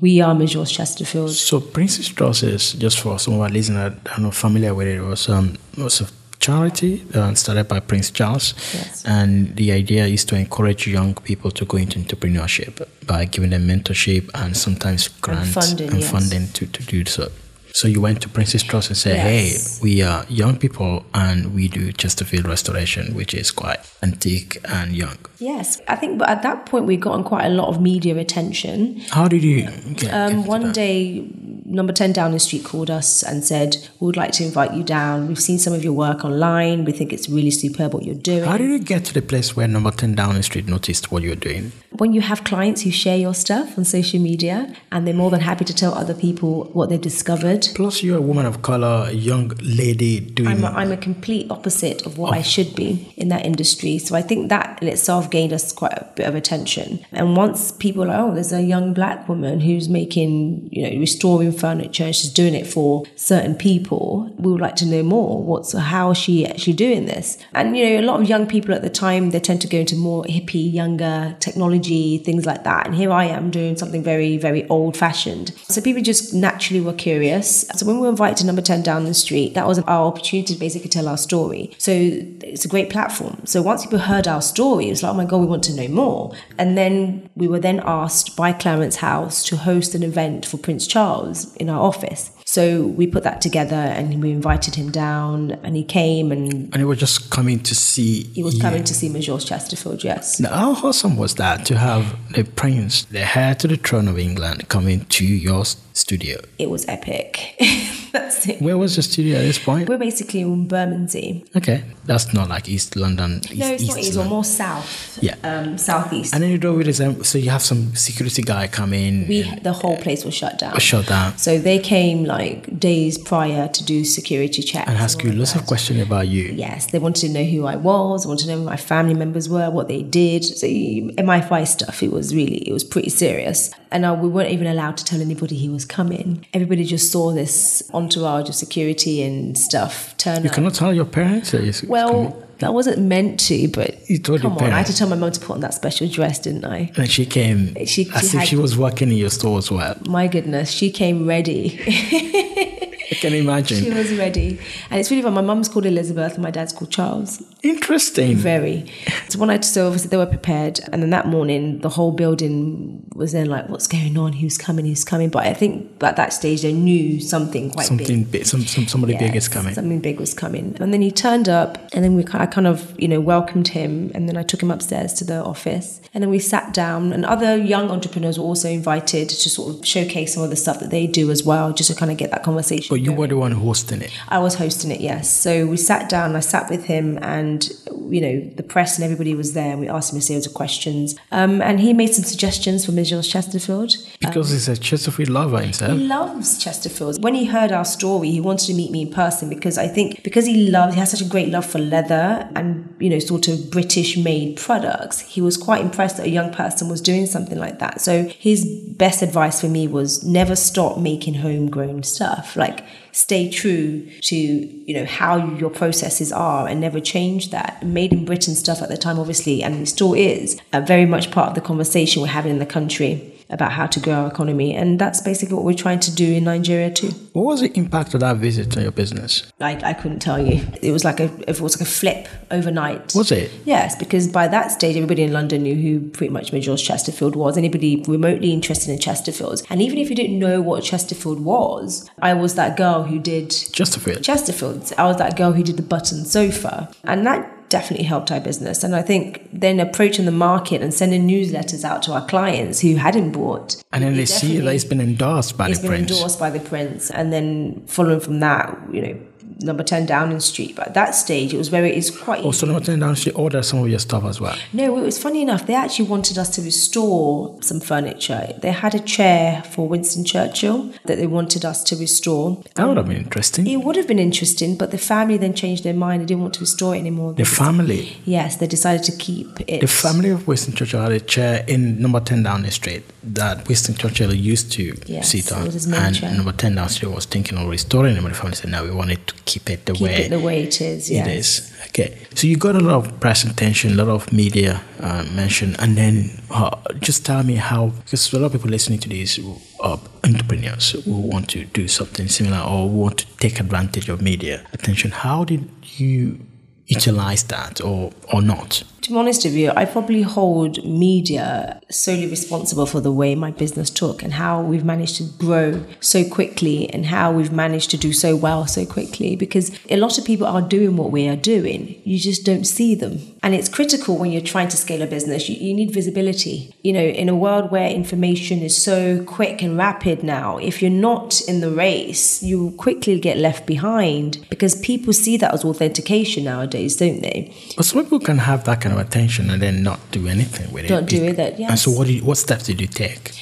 we are Majors Chesterfield. So Prince's Trust is, just for some of our listeners that are not familiar with it, it was, um, was a charity uh, started by Prince Charles. Yes. And the idea is to encourage young people to go into entrepreneurship by giving them mentorship and sometimes grants and funding, and yes. funding to, to do so. So you went to Prince's Trust and said, yes. "Hey, we are young people and we do Chesterfield restoration, which is quite antique and young." Yes, I think, but at that point we'd gotten quite a lot of media attention. How did you get? Um, one that? day, number 10 Downing Street called us and said, We would like to invite you down. We've seen some of your work online. We think it's really superb what you're doing. How did you get to the place where number 10 Downing Street noticed what you were doing? When you have clients who share your stuff on social media and they're more than happy to tell other people what they've discovered. Plus, you're a woman of color, a young lady doing. I'm a, I'm a complete opposite of what I should be in that industry. So I think that in itself gained us quite a bit of attention. And once people are oh, there's a young black woman who's making, you know, restoring furniture and she's doing it for certain people, we would like to know more. What's how is she actually doing this? And you know, a lot of young people at the time they tend to go into more hippie, younger technology, things like that. And here I am doing something very, very old fashioned. So people just naturally were curious. So when we were invited to number 10 down the Street, that was our opportunity to basically tell our story. So it's a great platform. So once people heard our story, it was like, oh my God, we want to know more. And then we were then asked by Clarence House to host an event for Prince Charles in our office. So we put that together and we invited him down and he came and And he was just coming to see. he was coming to see Major Chesterfield, yes. Now, how awesome was that to have the prince, the heir to the throne of England, coming to your studio? It was epic. That's it. Where was the studio at this point? We're basically in Bermondsey. Okay, that's not like East London. East, No, it's not east, or London. more south. Yeah. Um, southeast. And then you drove with them, so you have some security guy come in, we the whole place was shut down. shut down, So they came like days prior to do security checks and ask all you lots of questions about you. Yes, they wanted to know who I was, wanted to know who my family members were, what they did. So MI5 stuff, it was really, it was pretty serious. And uh, we weren't even allowed to tell anybody he was coming. Everybody just saw this entourage of security and stuff turn You up. cannot tell your parents that it's coming. well, that wasn't meant to, but You told your come on, I had to tell my mum to put on that special dress, didn't I? And she came She- as she if had- she was working in your store as well. My goodness, she came ready. I can imagine. she was ready. And it's really fun. My mum's called Elizabeth and my dad's called Charles. Interesting. Very. So when I so obviously they were prepared, and then that morning the whole building was then like, "What's going on? Who's coming? Who's coming?" But I think at that stage they knew something quite Something big. big, some, some somebody big is coming. Something big was coming, and then he turned up, and then we I kind of you know welcomed him, and then I took him upstairs to the office, and then we sat down, and other young entrepreneurs were also invited to sort of showcase some of the stuff that they do as well, just to kind of get that conversation. But you were the one hosting it. I was hosting it, yes. So we sat down, I sat with him, and, you know, the press and everybody was there, and we asked him a series of questions. Um, and he made some suggestions for Ms. Chesterfield. Because he's a Chesterfield lover himself. He loves Chesterfield. When he heard our story, he wanted to meet me in person because I think because he loves, he has such a great love for leather and you know sort of British made products. He was quite impressed that a young person was doing something like that. So his best advice for me was never stop making homegrown stuff. Like stay true to you know how your processes are and never change that. Made in Britain stuff at the time, obviously, and still is uh, very much part of the conversation we're having in the country about how to grow our economy. And that's basically what we're trying to do in Nigeria too. What was the impact of that visit on your business? I, I couldn't tell you. It was like a it was like a flip overnight. Was it? Yes, because by that stage everybody in London knew who pretty much Major Chesterfield was. Anybody remotely interested in Chesterfields. And even if you didn't know what Chesterfield was, I was that girl who did Chesterfield. Chesterfield. I was that girl who did the button sofa. And that definitely helped our business. And I think then approaching the market and sending newsletters out to our clients who hadn't bought. and then they see that it's been endorsed by it's the been prince. endorsed by the prince and then following from that you know number 10 downing street but at that stage it was very it's quite oh, Also, number 10 down, Street ordered some of your stuff as well. no it was funny enough they actually wanted us to restore some furniture they had a chair for winston churchill that they wanted us to restore That would have been interesting. it would have been interesting but the family then changed their mind they didn't want to restore it anymore The family, yes they decided to keep it the family of Winston Churchill had a chair in number 10 Downing Street that Winston Churchill used to Yes, sit it on. was his main and chair. number 10 Downing Street was thinking of restoring it, but the family said, no, we wanted to keep it the keep way it the way it is it is. Okay. So you got a lot of press attention, a lot of media uh, mention, and then uh, just tell me how, because a lot of people listening to this are entrepreneurs who want to do something similar or want to take advantage of media attention. How did you utilize that or or not? To be honest with you, I probably hold media solely responsible for the way my business took and how we've managed to grow so quickly and how we've managed to do so well so quickly because a lot of people are doing what we are doing. You just don't see them. And it's critical when you're trying to scale a business. You, you need visibility. You know, in a world where information is so quick and rapid now, if you're not in the race, you quickly get left behind because people see that as authentication nowadays, don't they? But some people can have that kind of attention and then not do anything with Not it. Not do with it, yeah. And so, what do you, what steps did you take?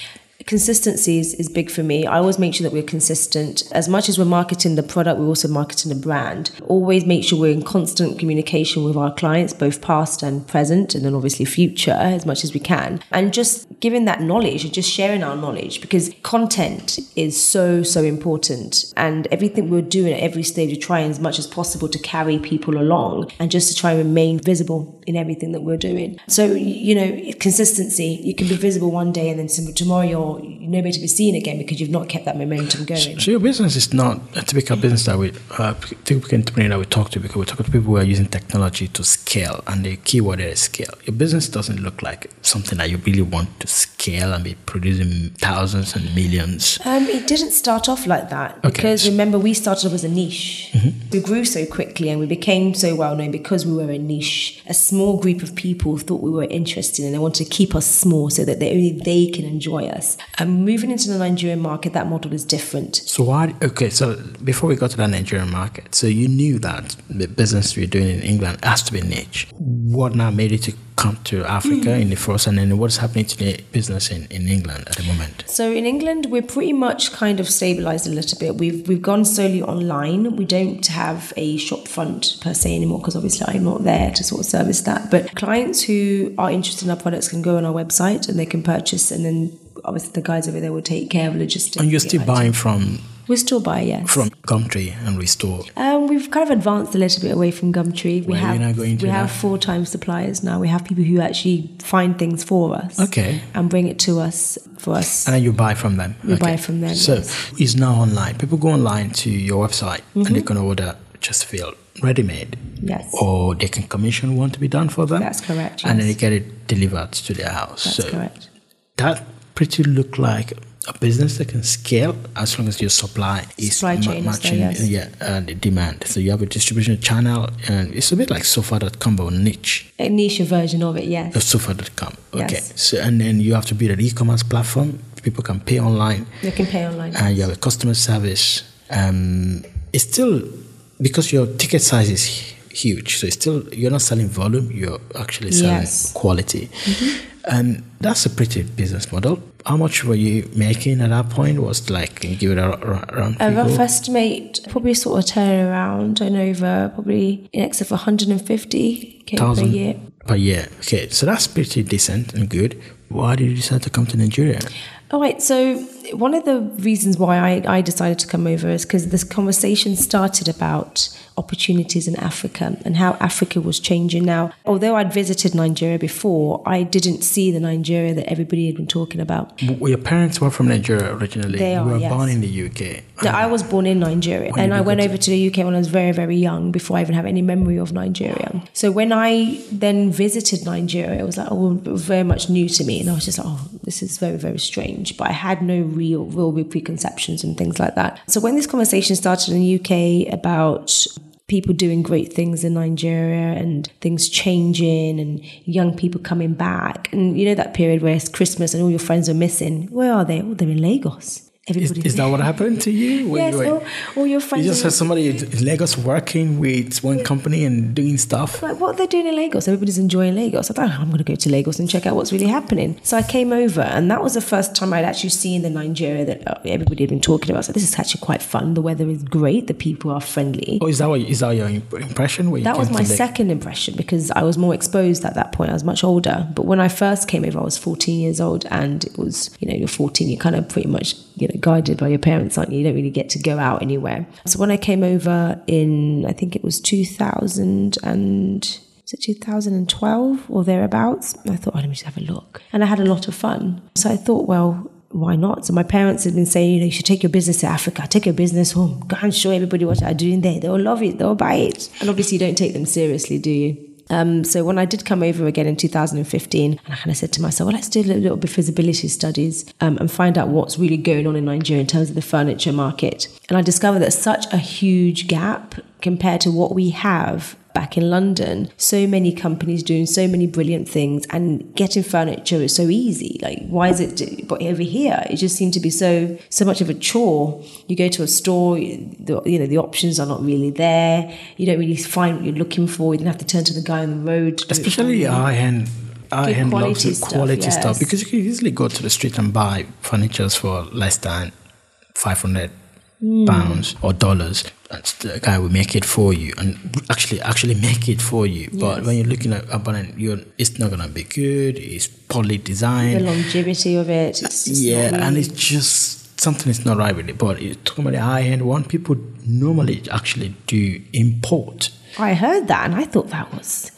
Consistency is, is big for me. I always make sure that we're consistent. As much as we're marketing the product, we're also marketing the brand. Always make sure we're in constant communication with our clients, both past and present, and then obviously future as much as we can. And just giving that knowledge and just sharing our knowledge because content is so, so important. And everything we're doing at every stage, we're trying as much as possible to carry people along and just to try and remain visible in everything that we're doing. So, you know, consistency, you can be visible one day and then tomorrow you're you're nowhere to be seen again because you've not kept that momentum going. So your business is not a typical business that we, uh, typical entrepreneur that we talk to because we talk to people who are using technology to scale, and the keyword there is scale. Your business doesn't look like something that you really want to scale and be producing thousands and millions. Um, it didn't start off like that because remember we started off as a niche. We grew so quickly and we became so well known because we were a niche. A small group of people thought we were interesting and they wanted to keep us small so that they, only they can enjoy us. And moving into the Nigerian market, that model is different. So why? Okay, so before we got to the Nigerian market, so you knew that the business you're doing in England has to be niche. What now made you to come to Africa mm. in the first, and then what's happening to the business in, in England at the moment? So in England, we're pretty much kind of stabilized a little bit. We've we've gone solely online. We don't have a shop front per se anymore because obviously I'm not there to sort of service that. But clients who are interested in our products can go on our website and they can purchase, and then obviously the guys over there will take care of logistics. And you're still buying from We're still buying, yes. from Gumtree and Restore. Um, we've kind of advanced a little bit away from Gumtree. We have now going to we have full time suppliers now. We have people who actually find things for us, Okay. and bring it to us for us. And then you buy from them. We buy from them, So yes. Mm-hmm. it's now online. People go online to your website and they can order just feel ready made. Yes. Or they can commission one to be done for them. That's correct, And then they get it delivered to their house. That's so correct. that pretty look like a business that can scale as long as your supply is Supply ma- matching yes. yeah, uh, the demand. So you have a distribution channel and it's a bit like sofa.com but niche. A niche version of it, yes. Uh, sofa.com. Okay. Yes. So and then you have to build an e-commerce platform. People can pay online They can pay online. and you have a customer service. Um, it's still because your ticket size is huge, so it's still you're not selling volume, you're actually selling Yes. Mm-hmm. quality, and that's a pretty business model. How much were you making at that point? Was like can you give it a, a, round A figure? rough estimate, probably sort of turn around and over, probably in excess of 150 k per year. per year. Okay, so that's pretty decent and good. Why did you decide to come to Nigeria? All right. So one of the reasons why I, I decided to come over is because this conversation started about opportunities in Africa and how Africa was changing. Now, although I'd visited Nigeria before, I didn't see the Nigeria that everybody had been talking about. W- Your parents were from Nigeria originally. They you are, were yes. born in the UK. No, I was born in Nigeria, When and I went over to the UK when I was very, very young, before I even have any memory of Nigeria. So when I then visited Nigeria, it was like, oh, very much new to me, and I was just like, oh, this is very, very strange. But I had no real, real preconceptions and things like that. So when this conversation started in the UK about people doing great things in Nigeria and things changing and young people coming back. And you know that period where it's Christmas and all your friends are missing. Where are they? Oh, they're in Lagos. Is, Everybody is that what happened to you? when Yes, you, were- all, all your friends. you just had somebody in Lagos working with one company and doing stuff. like what they're doing in Lagos. Everybody's enjoying Lagos. I thought "Oh, I'm going to go to Lagos and check out what's really happening. So I came over, and that was the first time I'd actually seen the Nigeria that uh, everybody had been talking about. So this is actually quite fun. The weather is great. The people are friendly. Oh, is that what, is that your impression? That was my second impression because I was more exposed at that point. I was much older. But when I first came over, I was 14 years old, and it was, you know, you're 14, you're kind of pretty much, you know, guided by your parents, aren't you? You don't really get to go out anywhere. So when I came over in, I think it was 2000 and was it 2012 or thereabouts? I thought, oh, let me just have a look. And I had a lot of fun. So I thought, well, why not? So my parents had been saying, you know, you should take your business to Africa, take your business home, go and show everybody what you're doing there. They'll love it, they'll buy it. And obviously, you don't take them seriously, do you? Um, so when I did come over again in 2015, and I kind of said to myself, well, let's do a little, little bit of feasibility studies um, and find out what's really going on in Nigeria in terms of the furniture market. And I discovered that such a huge gap compared to what we have back in London, so many companies doing so many brilliant things and getting furniture is so easy. Like, why is it? But over here, it just seemed to be so so much of a chore. You go to a store, the, you know, the options are not really there. You don't really find what you're looking for. You don't have to turn to the guy on the road. Especially high end. High end quality stuff, quality yes. stuff because you can easily go to the street and buy furniture for less than 500 Hmm. pounds or dollars and the guy will make it for you and actually actually make it for you but when you're looking at abandoned you're it's not gonna be good it's poorly designed. The longevity of it. It's yeah and it's just something is not right with it but it's talking about the high end one people normally actually do import I heard that and I thought that was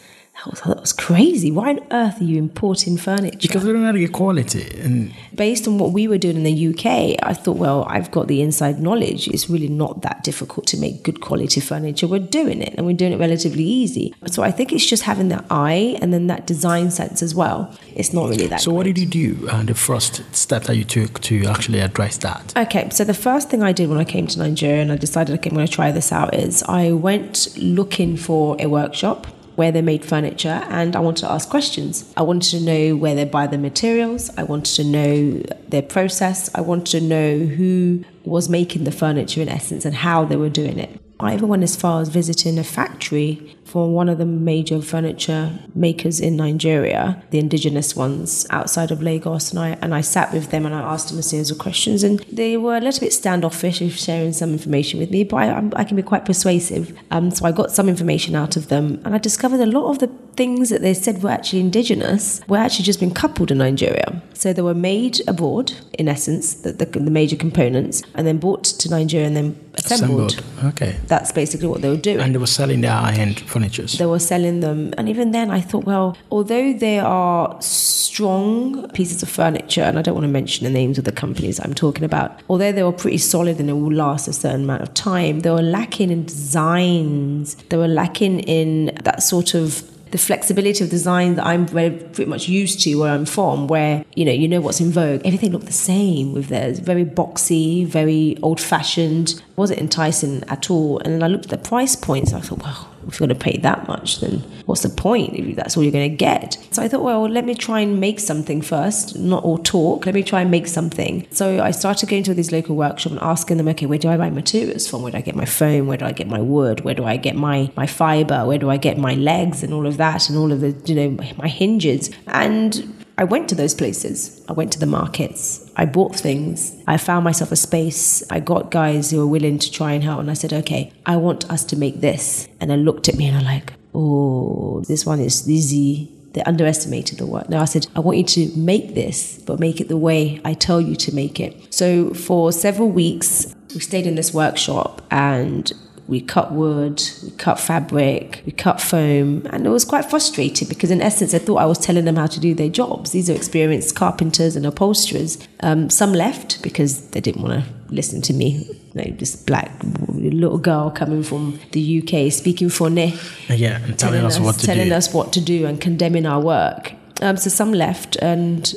that was that was crazy. Why on earth are you importing furniture? because they don't have the quality and based on what we were doing in the UK, I thought, well, I've got the inside knowledge. It's really not that difficult to make good quality furniture. We're doing it and we're doing it relatively easy. So I think it's just having that eye and then that design sense as well. It's not really that. so what did you do uh, the first step that you took to actually address that Okay, so the first thing I did when I came to Nigeria and I decided, okay, I'm going to try this out is I went looking for a workshop where they made furniture and I wanted to ask questions. I wanted to know where they buy the materials, I wanted to know their process, I wanted to know who was making the furniture in essence and how they were doing it. I even went as far as visiting a factory for one of the major furniture makers in Nigeria, the indigenous ones outside of Lagos, and I and I sat with them and I asked them a series of questions, and they were a little bit standoffish of sharing some information with me, but I, I can be quite persuasive. Um, so I got some information out of them, and I discovered a lot of the things that they said were actually indigenous were actually just been coupled in Nigeria. So they were made abroad, in essence, the, the, the major components, and then brought to Nigeria and then assembled. okay That's basically what they were doing and they were selling their high-end furnitures they were selling them. And even then, I thought, well, although they are strong pieces of furniture, and I don't want to mention the names of the companies I'm talking about, although they were pretty solid and they will last a certain amount of time, they were lacking in designs. They were lacking in that sort of the flexibility of design that I'm pretty much used to where I'm from, where you know you know what's in vogue. Everything looked the same with theirs, very boxy, very old fashioned. wasn't enticing at all. And then I looked at the price points. I thought, well, if you're going to pay that much, then what's the point if that's all you're going to get? So I thought, well, let me try and make something first, not all talk. Let me try and make something. So I started going to these local workshops and asking them, okay, where do I buy materials from? Where do I get my foam? Where do I get my wood? Where do I get my my fiber? Where do I get my legs and all of that and all of the you know my hinges? And I went to those places. I went to the markets. I bought things. I found myself a space. I got guys who were willing to try and help. And I said, okay, I want us to make this. And they looked at me and I'm like, oh, this one is easy. They underestimated the work. Now I said, I want you to make this, but make it the way I tell you to make it. So for several weeks, we stayed in this workshop and we cut wood, we cut fabric, we cut foam, and it was quite frustrating because, in essence, I thought I was telling them how to do their jobs. These are experienced carpenters and upholsterers. Um, some left because they didn't want to listen to me. Like this black little girl coming from the UK speaking for Ne yeah and telling, us, what to telling do us what to do and condemning our work. Um, so some left and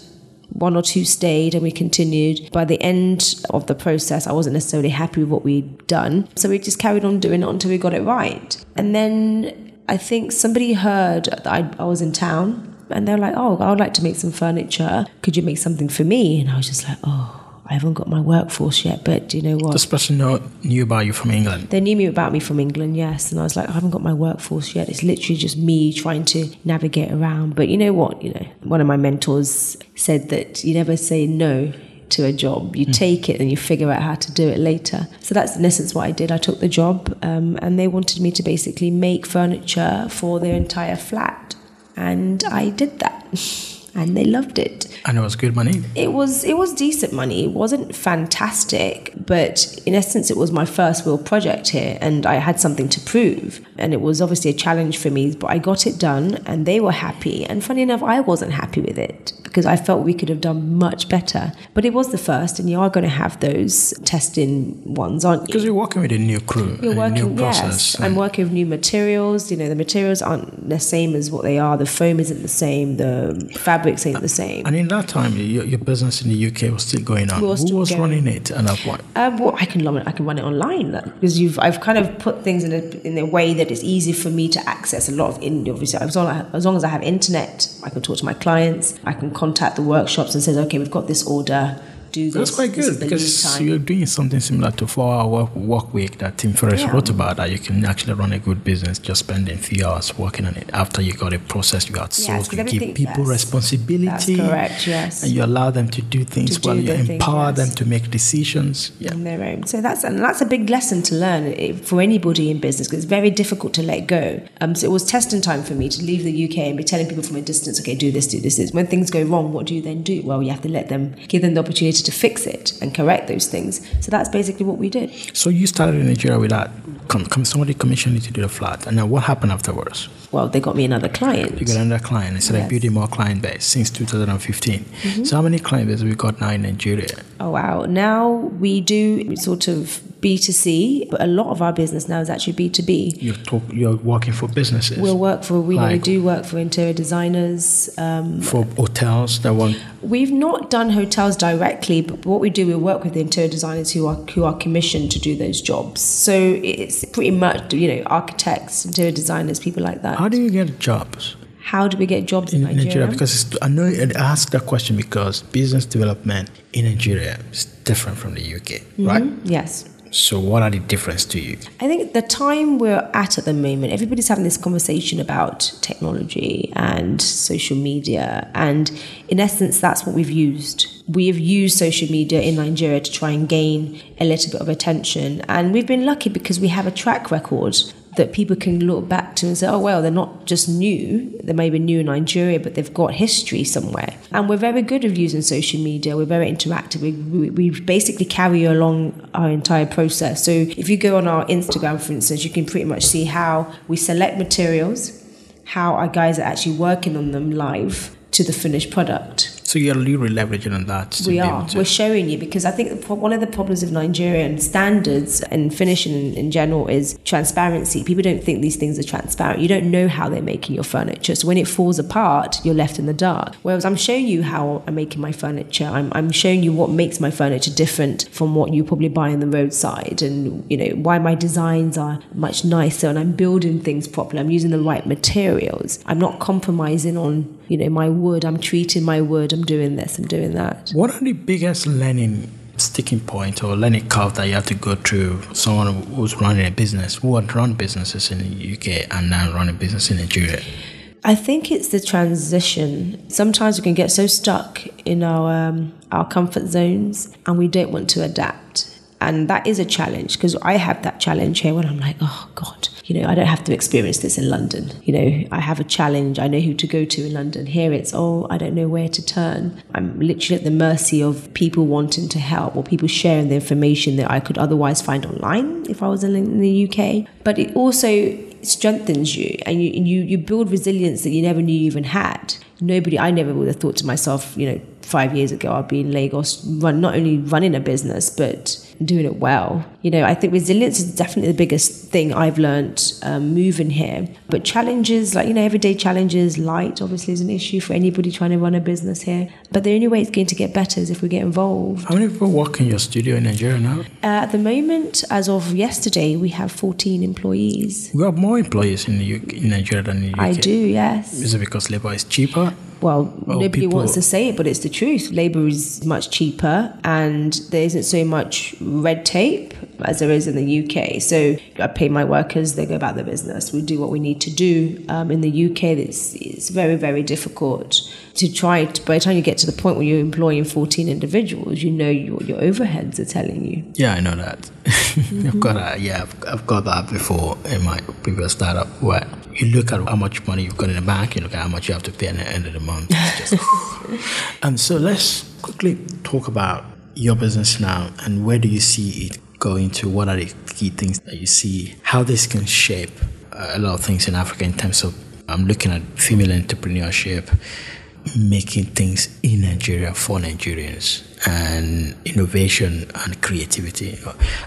one or two stayed and we continued. By the end of the process, I wasn't necessarily happy with what we'd done. So we just carried on doing it until we got it right. And then I think somebody heard that I, I was in town and they're like, oh, I would like to make some furniture. Could you make something for me? And I was just like, oh, I haven't got my workforce yet, but do you know what? this person know, knew about you from england They knew me about me from England, yes. And I was like, I haven't got my workforce yet. It's literally just me trying to navigate around. But you know what? You know, one of my mentors said that you never say no to a job. You take it and you figure out how to do it later. So that's in essence what I did. I took the job um, and they wanted me to basically make furniture for their entire flat. And I did that. and they loved it and it was good money it was it was decent money. It wasn't fantastic, but in essence, it was my first real project here, and I had something to prove. And it was obviously a challenge for me, but I got it done and they were happy. And funny enough, I wasn't happy with it because I felt we could have done much better. But it was the first, and you are going to have those testing ones, aren't you? Because you're working with a new crew, You're working, new process. yes. I'm working with new materials. You know, the materials aren't the same as what they are. The foam isn't the same. The fabrics ain't the same. and in that time, your, your business in the UK was still going on. Were Who was going. running it at that point? Um, well, I can run it. I can run it online because you've. I've kind of put things in a in a way that it's easy for me to access a lot of. In, obviously, as long, as long as I have internet, I can talk to my clients. I can contact the workshops and say, okay, we've got this order. Do this. That's quite good because you're doing something similar to four-hour work, work week that Tim Ferriss Yeah. wrote about. That you can actually run a good business just spending few hours working on it. After you got a process, you outsource, Yes, you give people yes. responsibility. That's correct, yes. And you allow them to do things To do well. You the thing, empower yes. them to make decisions. Yeah. on their own. So that's and that's a big lesson to learn for anybody in business because it's very difficult to let go. Um, so it was testing time for me to leave the UK and be telling people from a distance, okay, do this, do this, this. When things go wrong, what do you then do? Well, you have to let them give them the opportunity to fix it and correct those things. So that's basically what we did. So you started in Nigeria with that. Com- com- somebody commissioned you to do the flat, and then what happened afterwards? Well, they got me another client. You got another client. started Yes. building more client base since 2015. So how many client base have we got now in Nigeria? Oh wow! Now we do sort of B two C, but a lot of our business now is actually B two B. You're talk, you're working for businesses. We'll work for we, we do work for interior designers. Um, for hotels that want We've not done hotels directly, but what we do, we work with the interior designers who are who are commissioned to do those jobs. So it's pretty much you know architects, interior designers, people like that. How do you get jobs How do we get jobs in, in Nigeria? Because it's, I know I asked that question because business development in Nigeria is different from the UK, mm-hmm. right? yes. So what are the difference to you? I think the time we're at at the moment, everybody's having this conversation about technology and social media. And in essence, that's what we've used. We have used social media in Nigeria to try and gain a little bit of attention. And we've been lucky because we have a track record that people can look back to and say, oh, well, they're not just new. They may be new in Nigeria, but they've got history somewhere. And we're very good at using social media. We're very interactive. We, we, we basically carry you along our entire process. So if you go on our Instagram, for instance, you can pretty much see how we select materials, how our guys are actually working on them live to the finished product. So you're really leveraging on that. We are. We're showing you because I think one of the problems of Nigerian standards and finishing in, in general is transparency. People don't think these things are transparent. You don't know how they're making your furniture. So when it falls apart, you're left in the dark. Whereas I'm showing you how I'm making my furniture. I'm, I'm showing you what makes my furniture different from what you probably buy on the roadside and, you know, why my designs are much nicer and I'm building things properly. I'm using the right materials. I'm not compromising on, you know, my wood. I'm treating my wood. I'm doing this. I'm doing that. What are the biggest learning sticking point or learning curve that you have to go through? Someone who's running a business, who had run businesses in the UK and now run a business in Nigeria. I think it's the transition. Sometimes we can get so stuck in our um, our comfort zones and we don't want to adapt. And that is a challenge because I have that challenge here when I'm like, oh God, you know, I don't have to experience this in London. You know, I have a challenge. I know who to go to in London. Here it's, oh, I don't know where to turn. I'm literally at the mercy of people wanting to help or people sharing the information that I could otherwise find online if I was in the UK. But it also strengthens you and you, you, you build resilience that you never knew you even had. Nobody, I never would have thought to myself, you know, five years ago I'd be in Lagos, run, not only running a business, but doing it well. You know, I think resilience is definitely the biggest thing I've learned um, moving here. But challenges, like, you know, everyday challenges, light obviously is an issue for anybody trying to run a business here. But the only way it's going to get better is if we get involved. How many people work in your studio in Nigeria now? Uh, at the moment, as of yesterday, we have 14 employees. We have more employees in the UK, in Nigeria than in the UK. I do, yes. Is it because labor is cheaper? Well, Well, nobody people- wants to say it, but it's the truth. Labor is much cheaper, and there isn't so much red tape as there is in the UK. So I pay my workers; they go about their business. We do what we need to do. Um, in the UK, it's, it's very, very difficult to try. To, by the time you get to the point where you're employing 14 individuals, you know your, your overheads are telling you. Yeah, I know that. I've got that. Yeah, I've, I've got that before in my previous startup. Where you look at how much money you've got in the bank, you look at how much you have to pay at the end of the month. Just- and so let's quickly talk about your business now and where do you see it going to? What are the key things that you see? How this can shape a lot of things in Africa in terms of I'm looking at female entrepreneurship, making things in Nigeria for Nigerians, and innovation and creativity.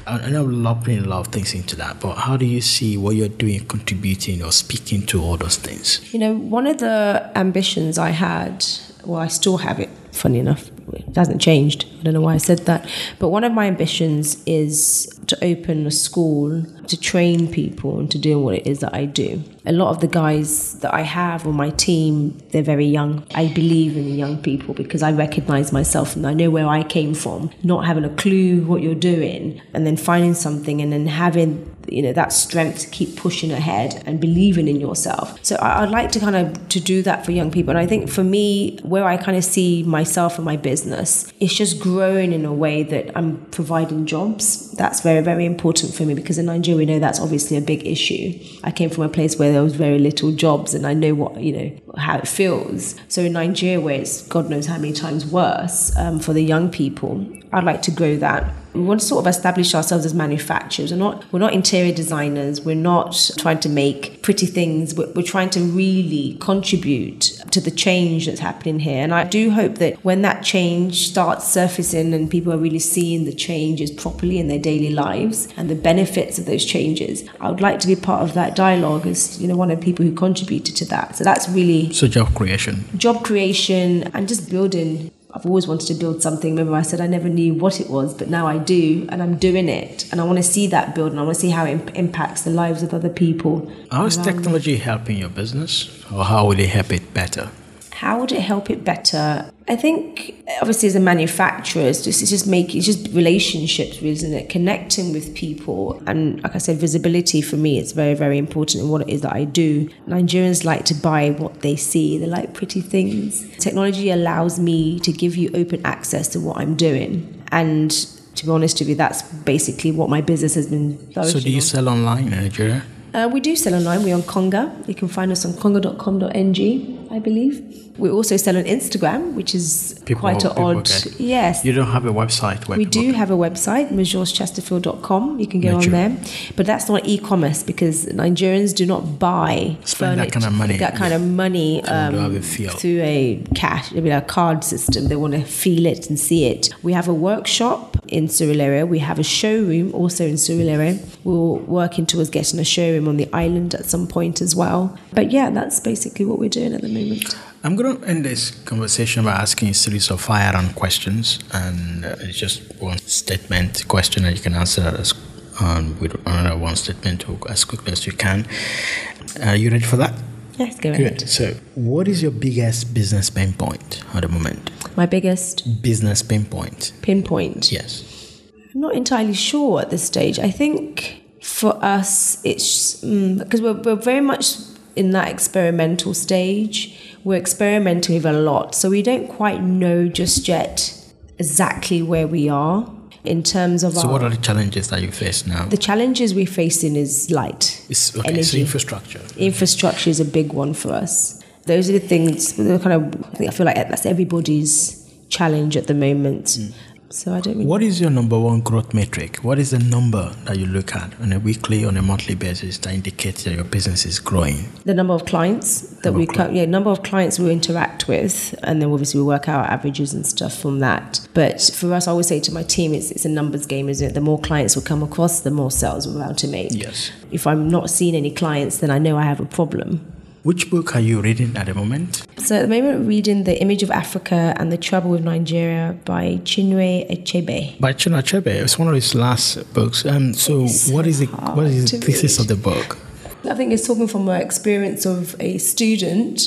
I know putting a lot of things into that, but how do you see what you're doing contributing or speaking to all those things? You know, one of the ambitions I had, well, I still have it, funny enough, it hasn't changed. I don't know why I said that. But one of my ambitions is to open a school to train people into doing what it is that I do. A lot of the guys that I have on my team, they're very young. I believe in the young people because I recognize myself and I know where I came from, not having a clue what you're doing and then finding something and then having you know that strength to keep pushing ahead and believing in yourself so i'd like to kind of to do that for young people and i think for me where i kind of see myself and my business it's just growing in a way that i'm providing jobs. That's very very important for me because in nigeria we know that's obviously a big issue. I came from a place where there was very little jobs and i know what you know how it feels. So in nigeria where it's god knows how many times worse um, for the young people i'd like to grow that we want to sort of establish ourselves as manufacturers. We're not we're not interior designers. We're not trying to make pretty things. We're, we're trying to really contribute to the change that's happening here. And I do hope that when that change starts surfacing and people are really seeing the changes properly in their daily lives and the benefits of those changes, I would like to be part of that dialogue as you know one of the people who contributed to that. So that's really so job creation, job creation, and just building I've always wanted to build something. Remember, I said I never knew what it was, but now I do, and I'm doing it. And I want to see that build, and I want to see how it imp- impacts the lives of other people. How is technology me. helping your business, or how will it help it better? How would it help it better? I think obviously as a manufacturer, it's just it's just making it's just relationships, isn't it? Connecting with people and like I said, visibility for me is very very important in what it is that I do. Nigerians like to buy what they see. They like pretty things. Technology allows me to give you open access to what I'm doing, and to be honest with you, that's basically what my business has been. So do you on. sell online in Nigeria? Uh, we do sell online. We're on Konga. You can find us on konga.com.ng, I believe. We also sell on Instagram, which is people, quite an odd. Get. Yes. You don't have a website. we do have a website, majoreschesterfield.com. You can get Major. on there, but that's not e-commerce because Nigerians do not buy Spend that kind of money. That kind yeah. of money um, through a cash, I mean, a card system. They want to feel it and see it. We have a workshop in Surulere. We have a showroom also in Surulere. We're working towards getting a showroom on the island at some point as well. But yeah, that's basically what we're doing at the moment. I'm going to end this conversation by asking a series of fire round questions, and uh, it's just one statement question, and you can answer that as, um, with another one statement as quickly as you can. Are you ready for that? Yes, go ahead. Good. So, what is your biggest business pain point at the moment? My biggest business pinpoint. Pinpoint. Yes. I'm not entirely sure at this stage. I think for us, it's because mm, we're, we're very much in that experimental stage we're experimenting with a lot. So we don't quite know just yet exactly where we are in terms of so our, what are the challenges that you face now the challenges we're facing is light it's, okay, energy. so infrastructure infrastructure is a big one for us those are the things kind of i feel like that's everybody's challenge at the moment mm. So I don't. Really what is your number one growth metric? What is the number that you look at on a weekly, on a monthly basis that indicates that your business is growing? The number of clients that number we, cl- yeah, number of clients we interact with, and then obviously we work out averages and stuff from that. But for us, I always say to my team, it's it's a numbers game, isn't it? The more clients we come across, the more sales we're about to make. Yes. If I'm not seeing any clients, then I know I have a problem. Which book are you reading at the moment? So at the moment, reading The Image of Africa and the Trouble with Nigeria by Chinwe Achebe. By Chinua Achebe, it's one of his last books. Um, so, so what is the what is the thesis read. of the book? I think it's talking from my experience of a student.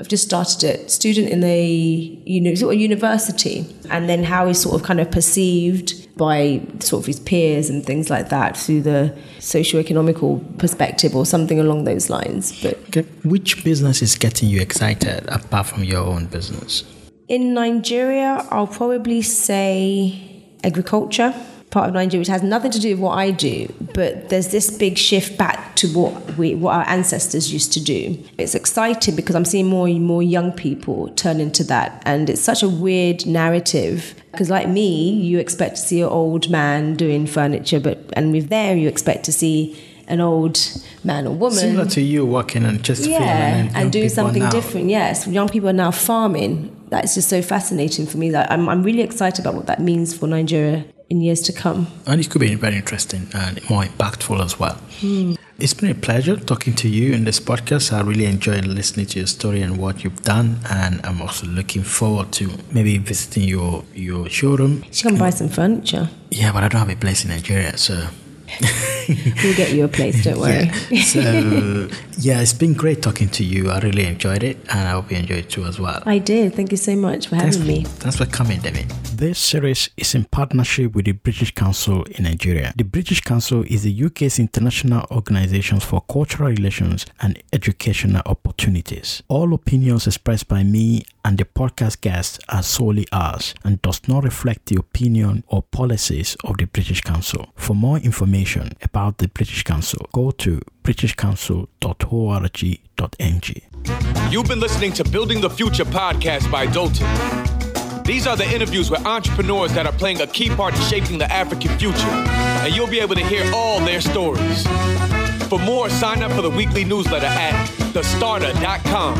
I've just started it. Student in a, you know, a university, and then how he's sort of kind of perceived by sort of his peers and things like that through the socio-economical perspective or something along those lines. But okay. which business is getting you excited apart from your own business? In Nigeria, I'll probably say agriculture part of Nigeria, which has nothing to do with what I do, but there's this big shift back to what we what our ancestors used to do. It's exciting because I'm seeing more and more young people turn into that, and it's such a weird narrative. Because like me, you expect to see an old man doing furniture, but and with there you expect to see an old man or woman. Similar to you working and just yeah, and, and doing something now. different. Yes, young people are now farming. That's just so fascinating for me. That I'm, I'm really excited about what that means for Nigeria in years to come. And it could be very interesting and more impactful as well. Hmm. It's been a pleasure talking to you in this podcast. I really enjoyed listening to your story and what you've done, and I'm also looking forward to maybe visiting your your showroom. Should come buy some furniture. Yeah, but I don't have a place in Nigeria, so We'll get you a place, don't worry. yeah. So yeah, it's been great talking to you. I really enjoyed it, and I hope you enjoyed it too as well. I did. Thank you so much for Thanks having for, me. thanks for coming, David. This series is in partnership with the British Council in Nigeria. The British Council is the UK's international organization for cultural relations and educational opportunities. All opinions expressed by me and the podcast guests are solely ours and does not reflect the opinion or policies of the British Council. For more information about the British Council, go to britishcouncil.org.ng. You've been listening to Building the Future podcast by Dotun. These are the interviews with entrepreneurs that are playing a key part in shaping the African future, and you'll be able to hear all their stories. For more, sign up for the weekly newsletter at thestarter.com.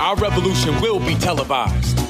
Our revolution will be televised.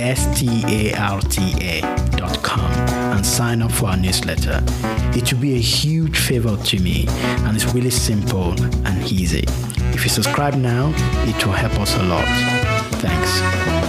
S T A R T A.com and sign up for our newsletter. It will be a huge favor to me and it's really simple and easy. If you subscribe now, it will help us a lot. Thanks.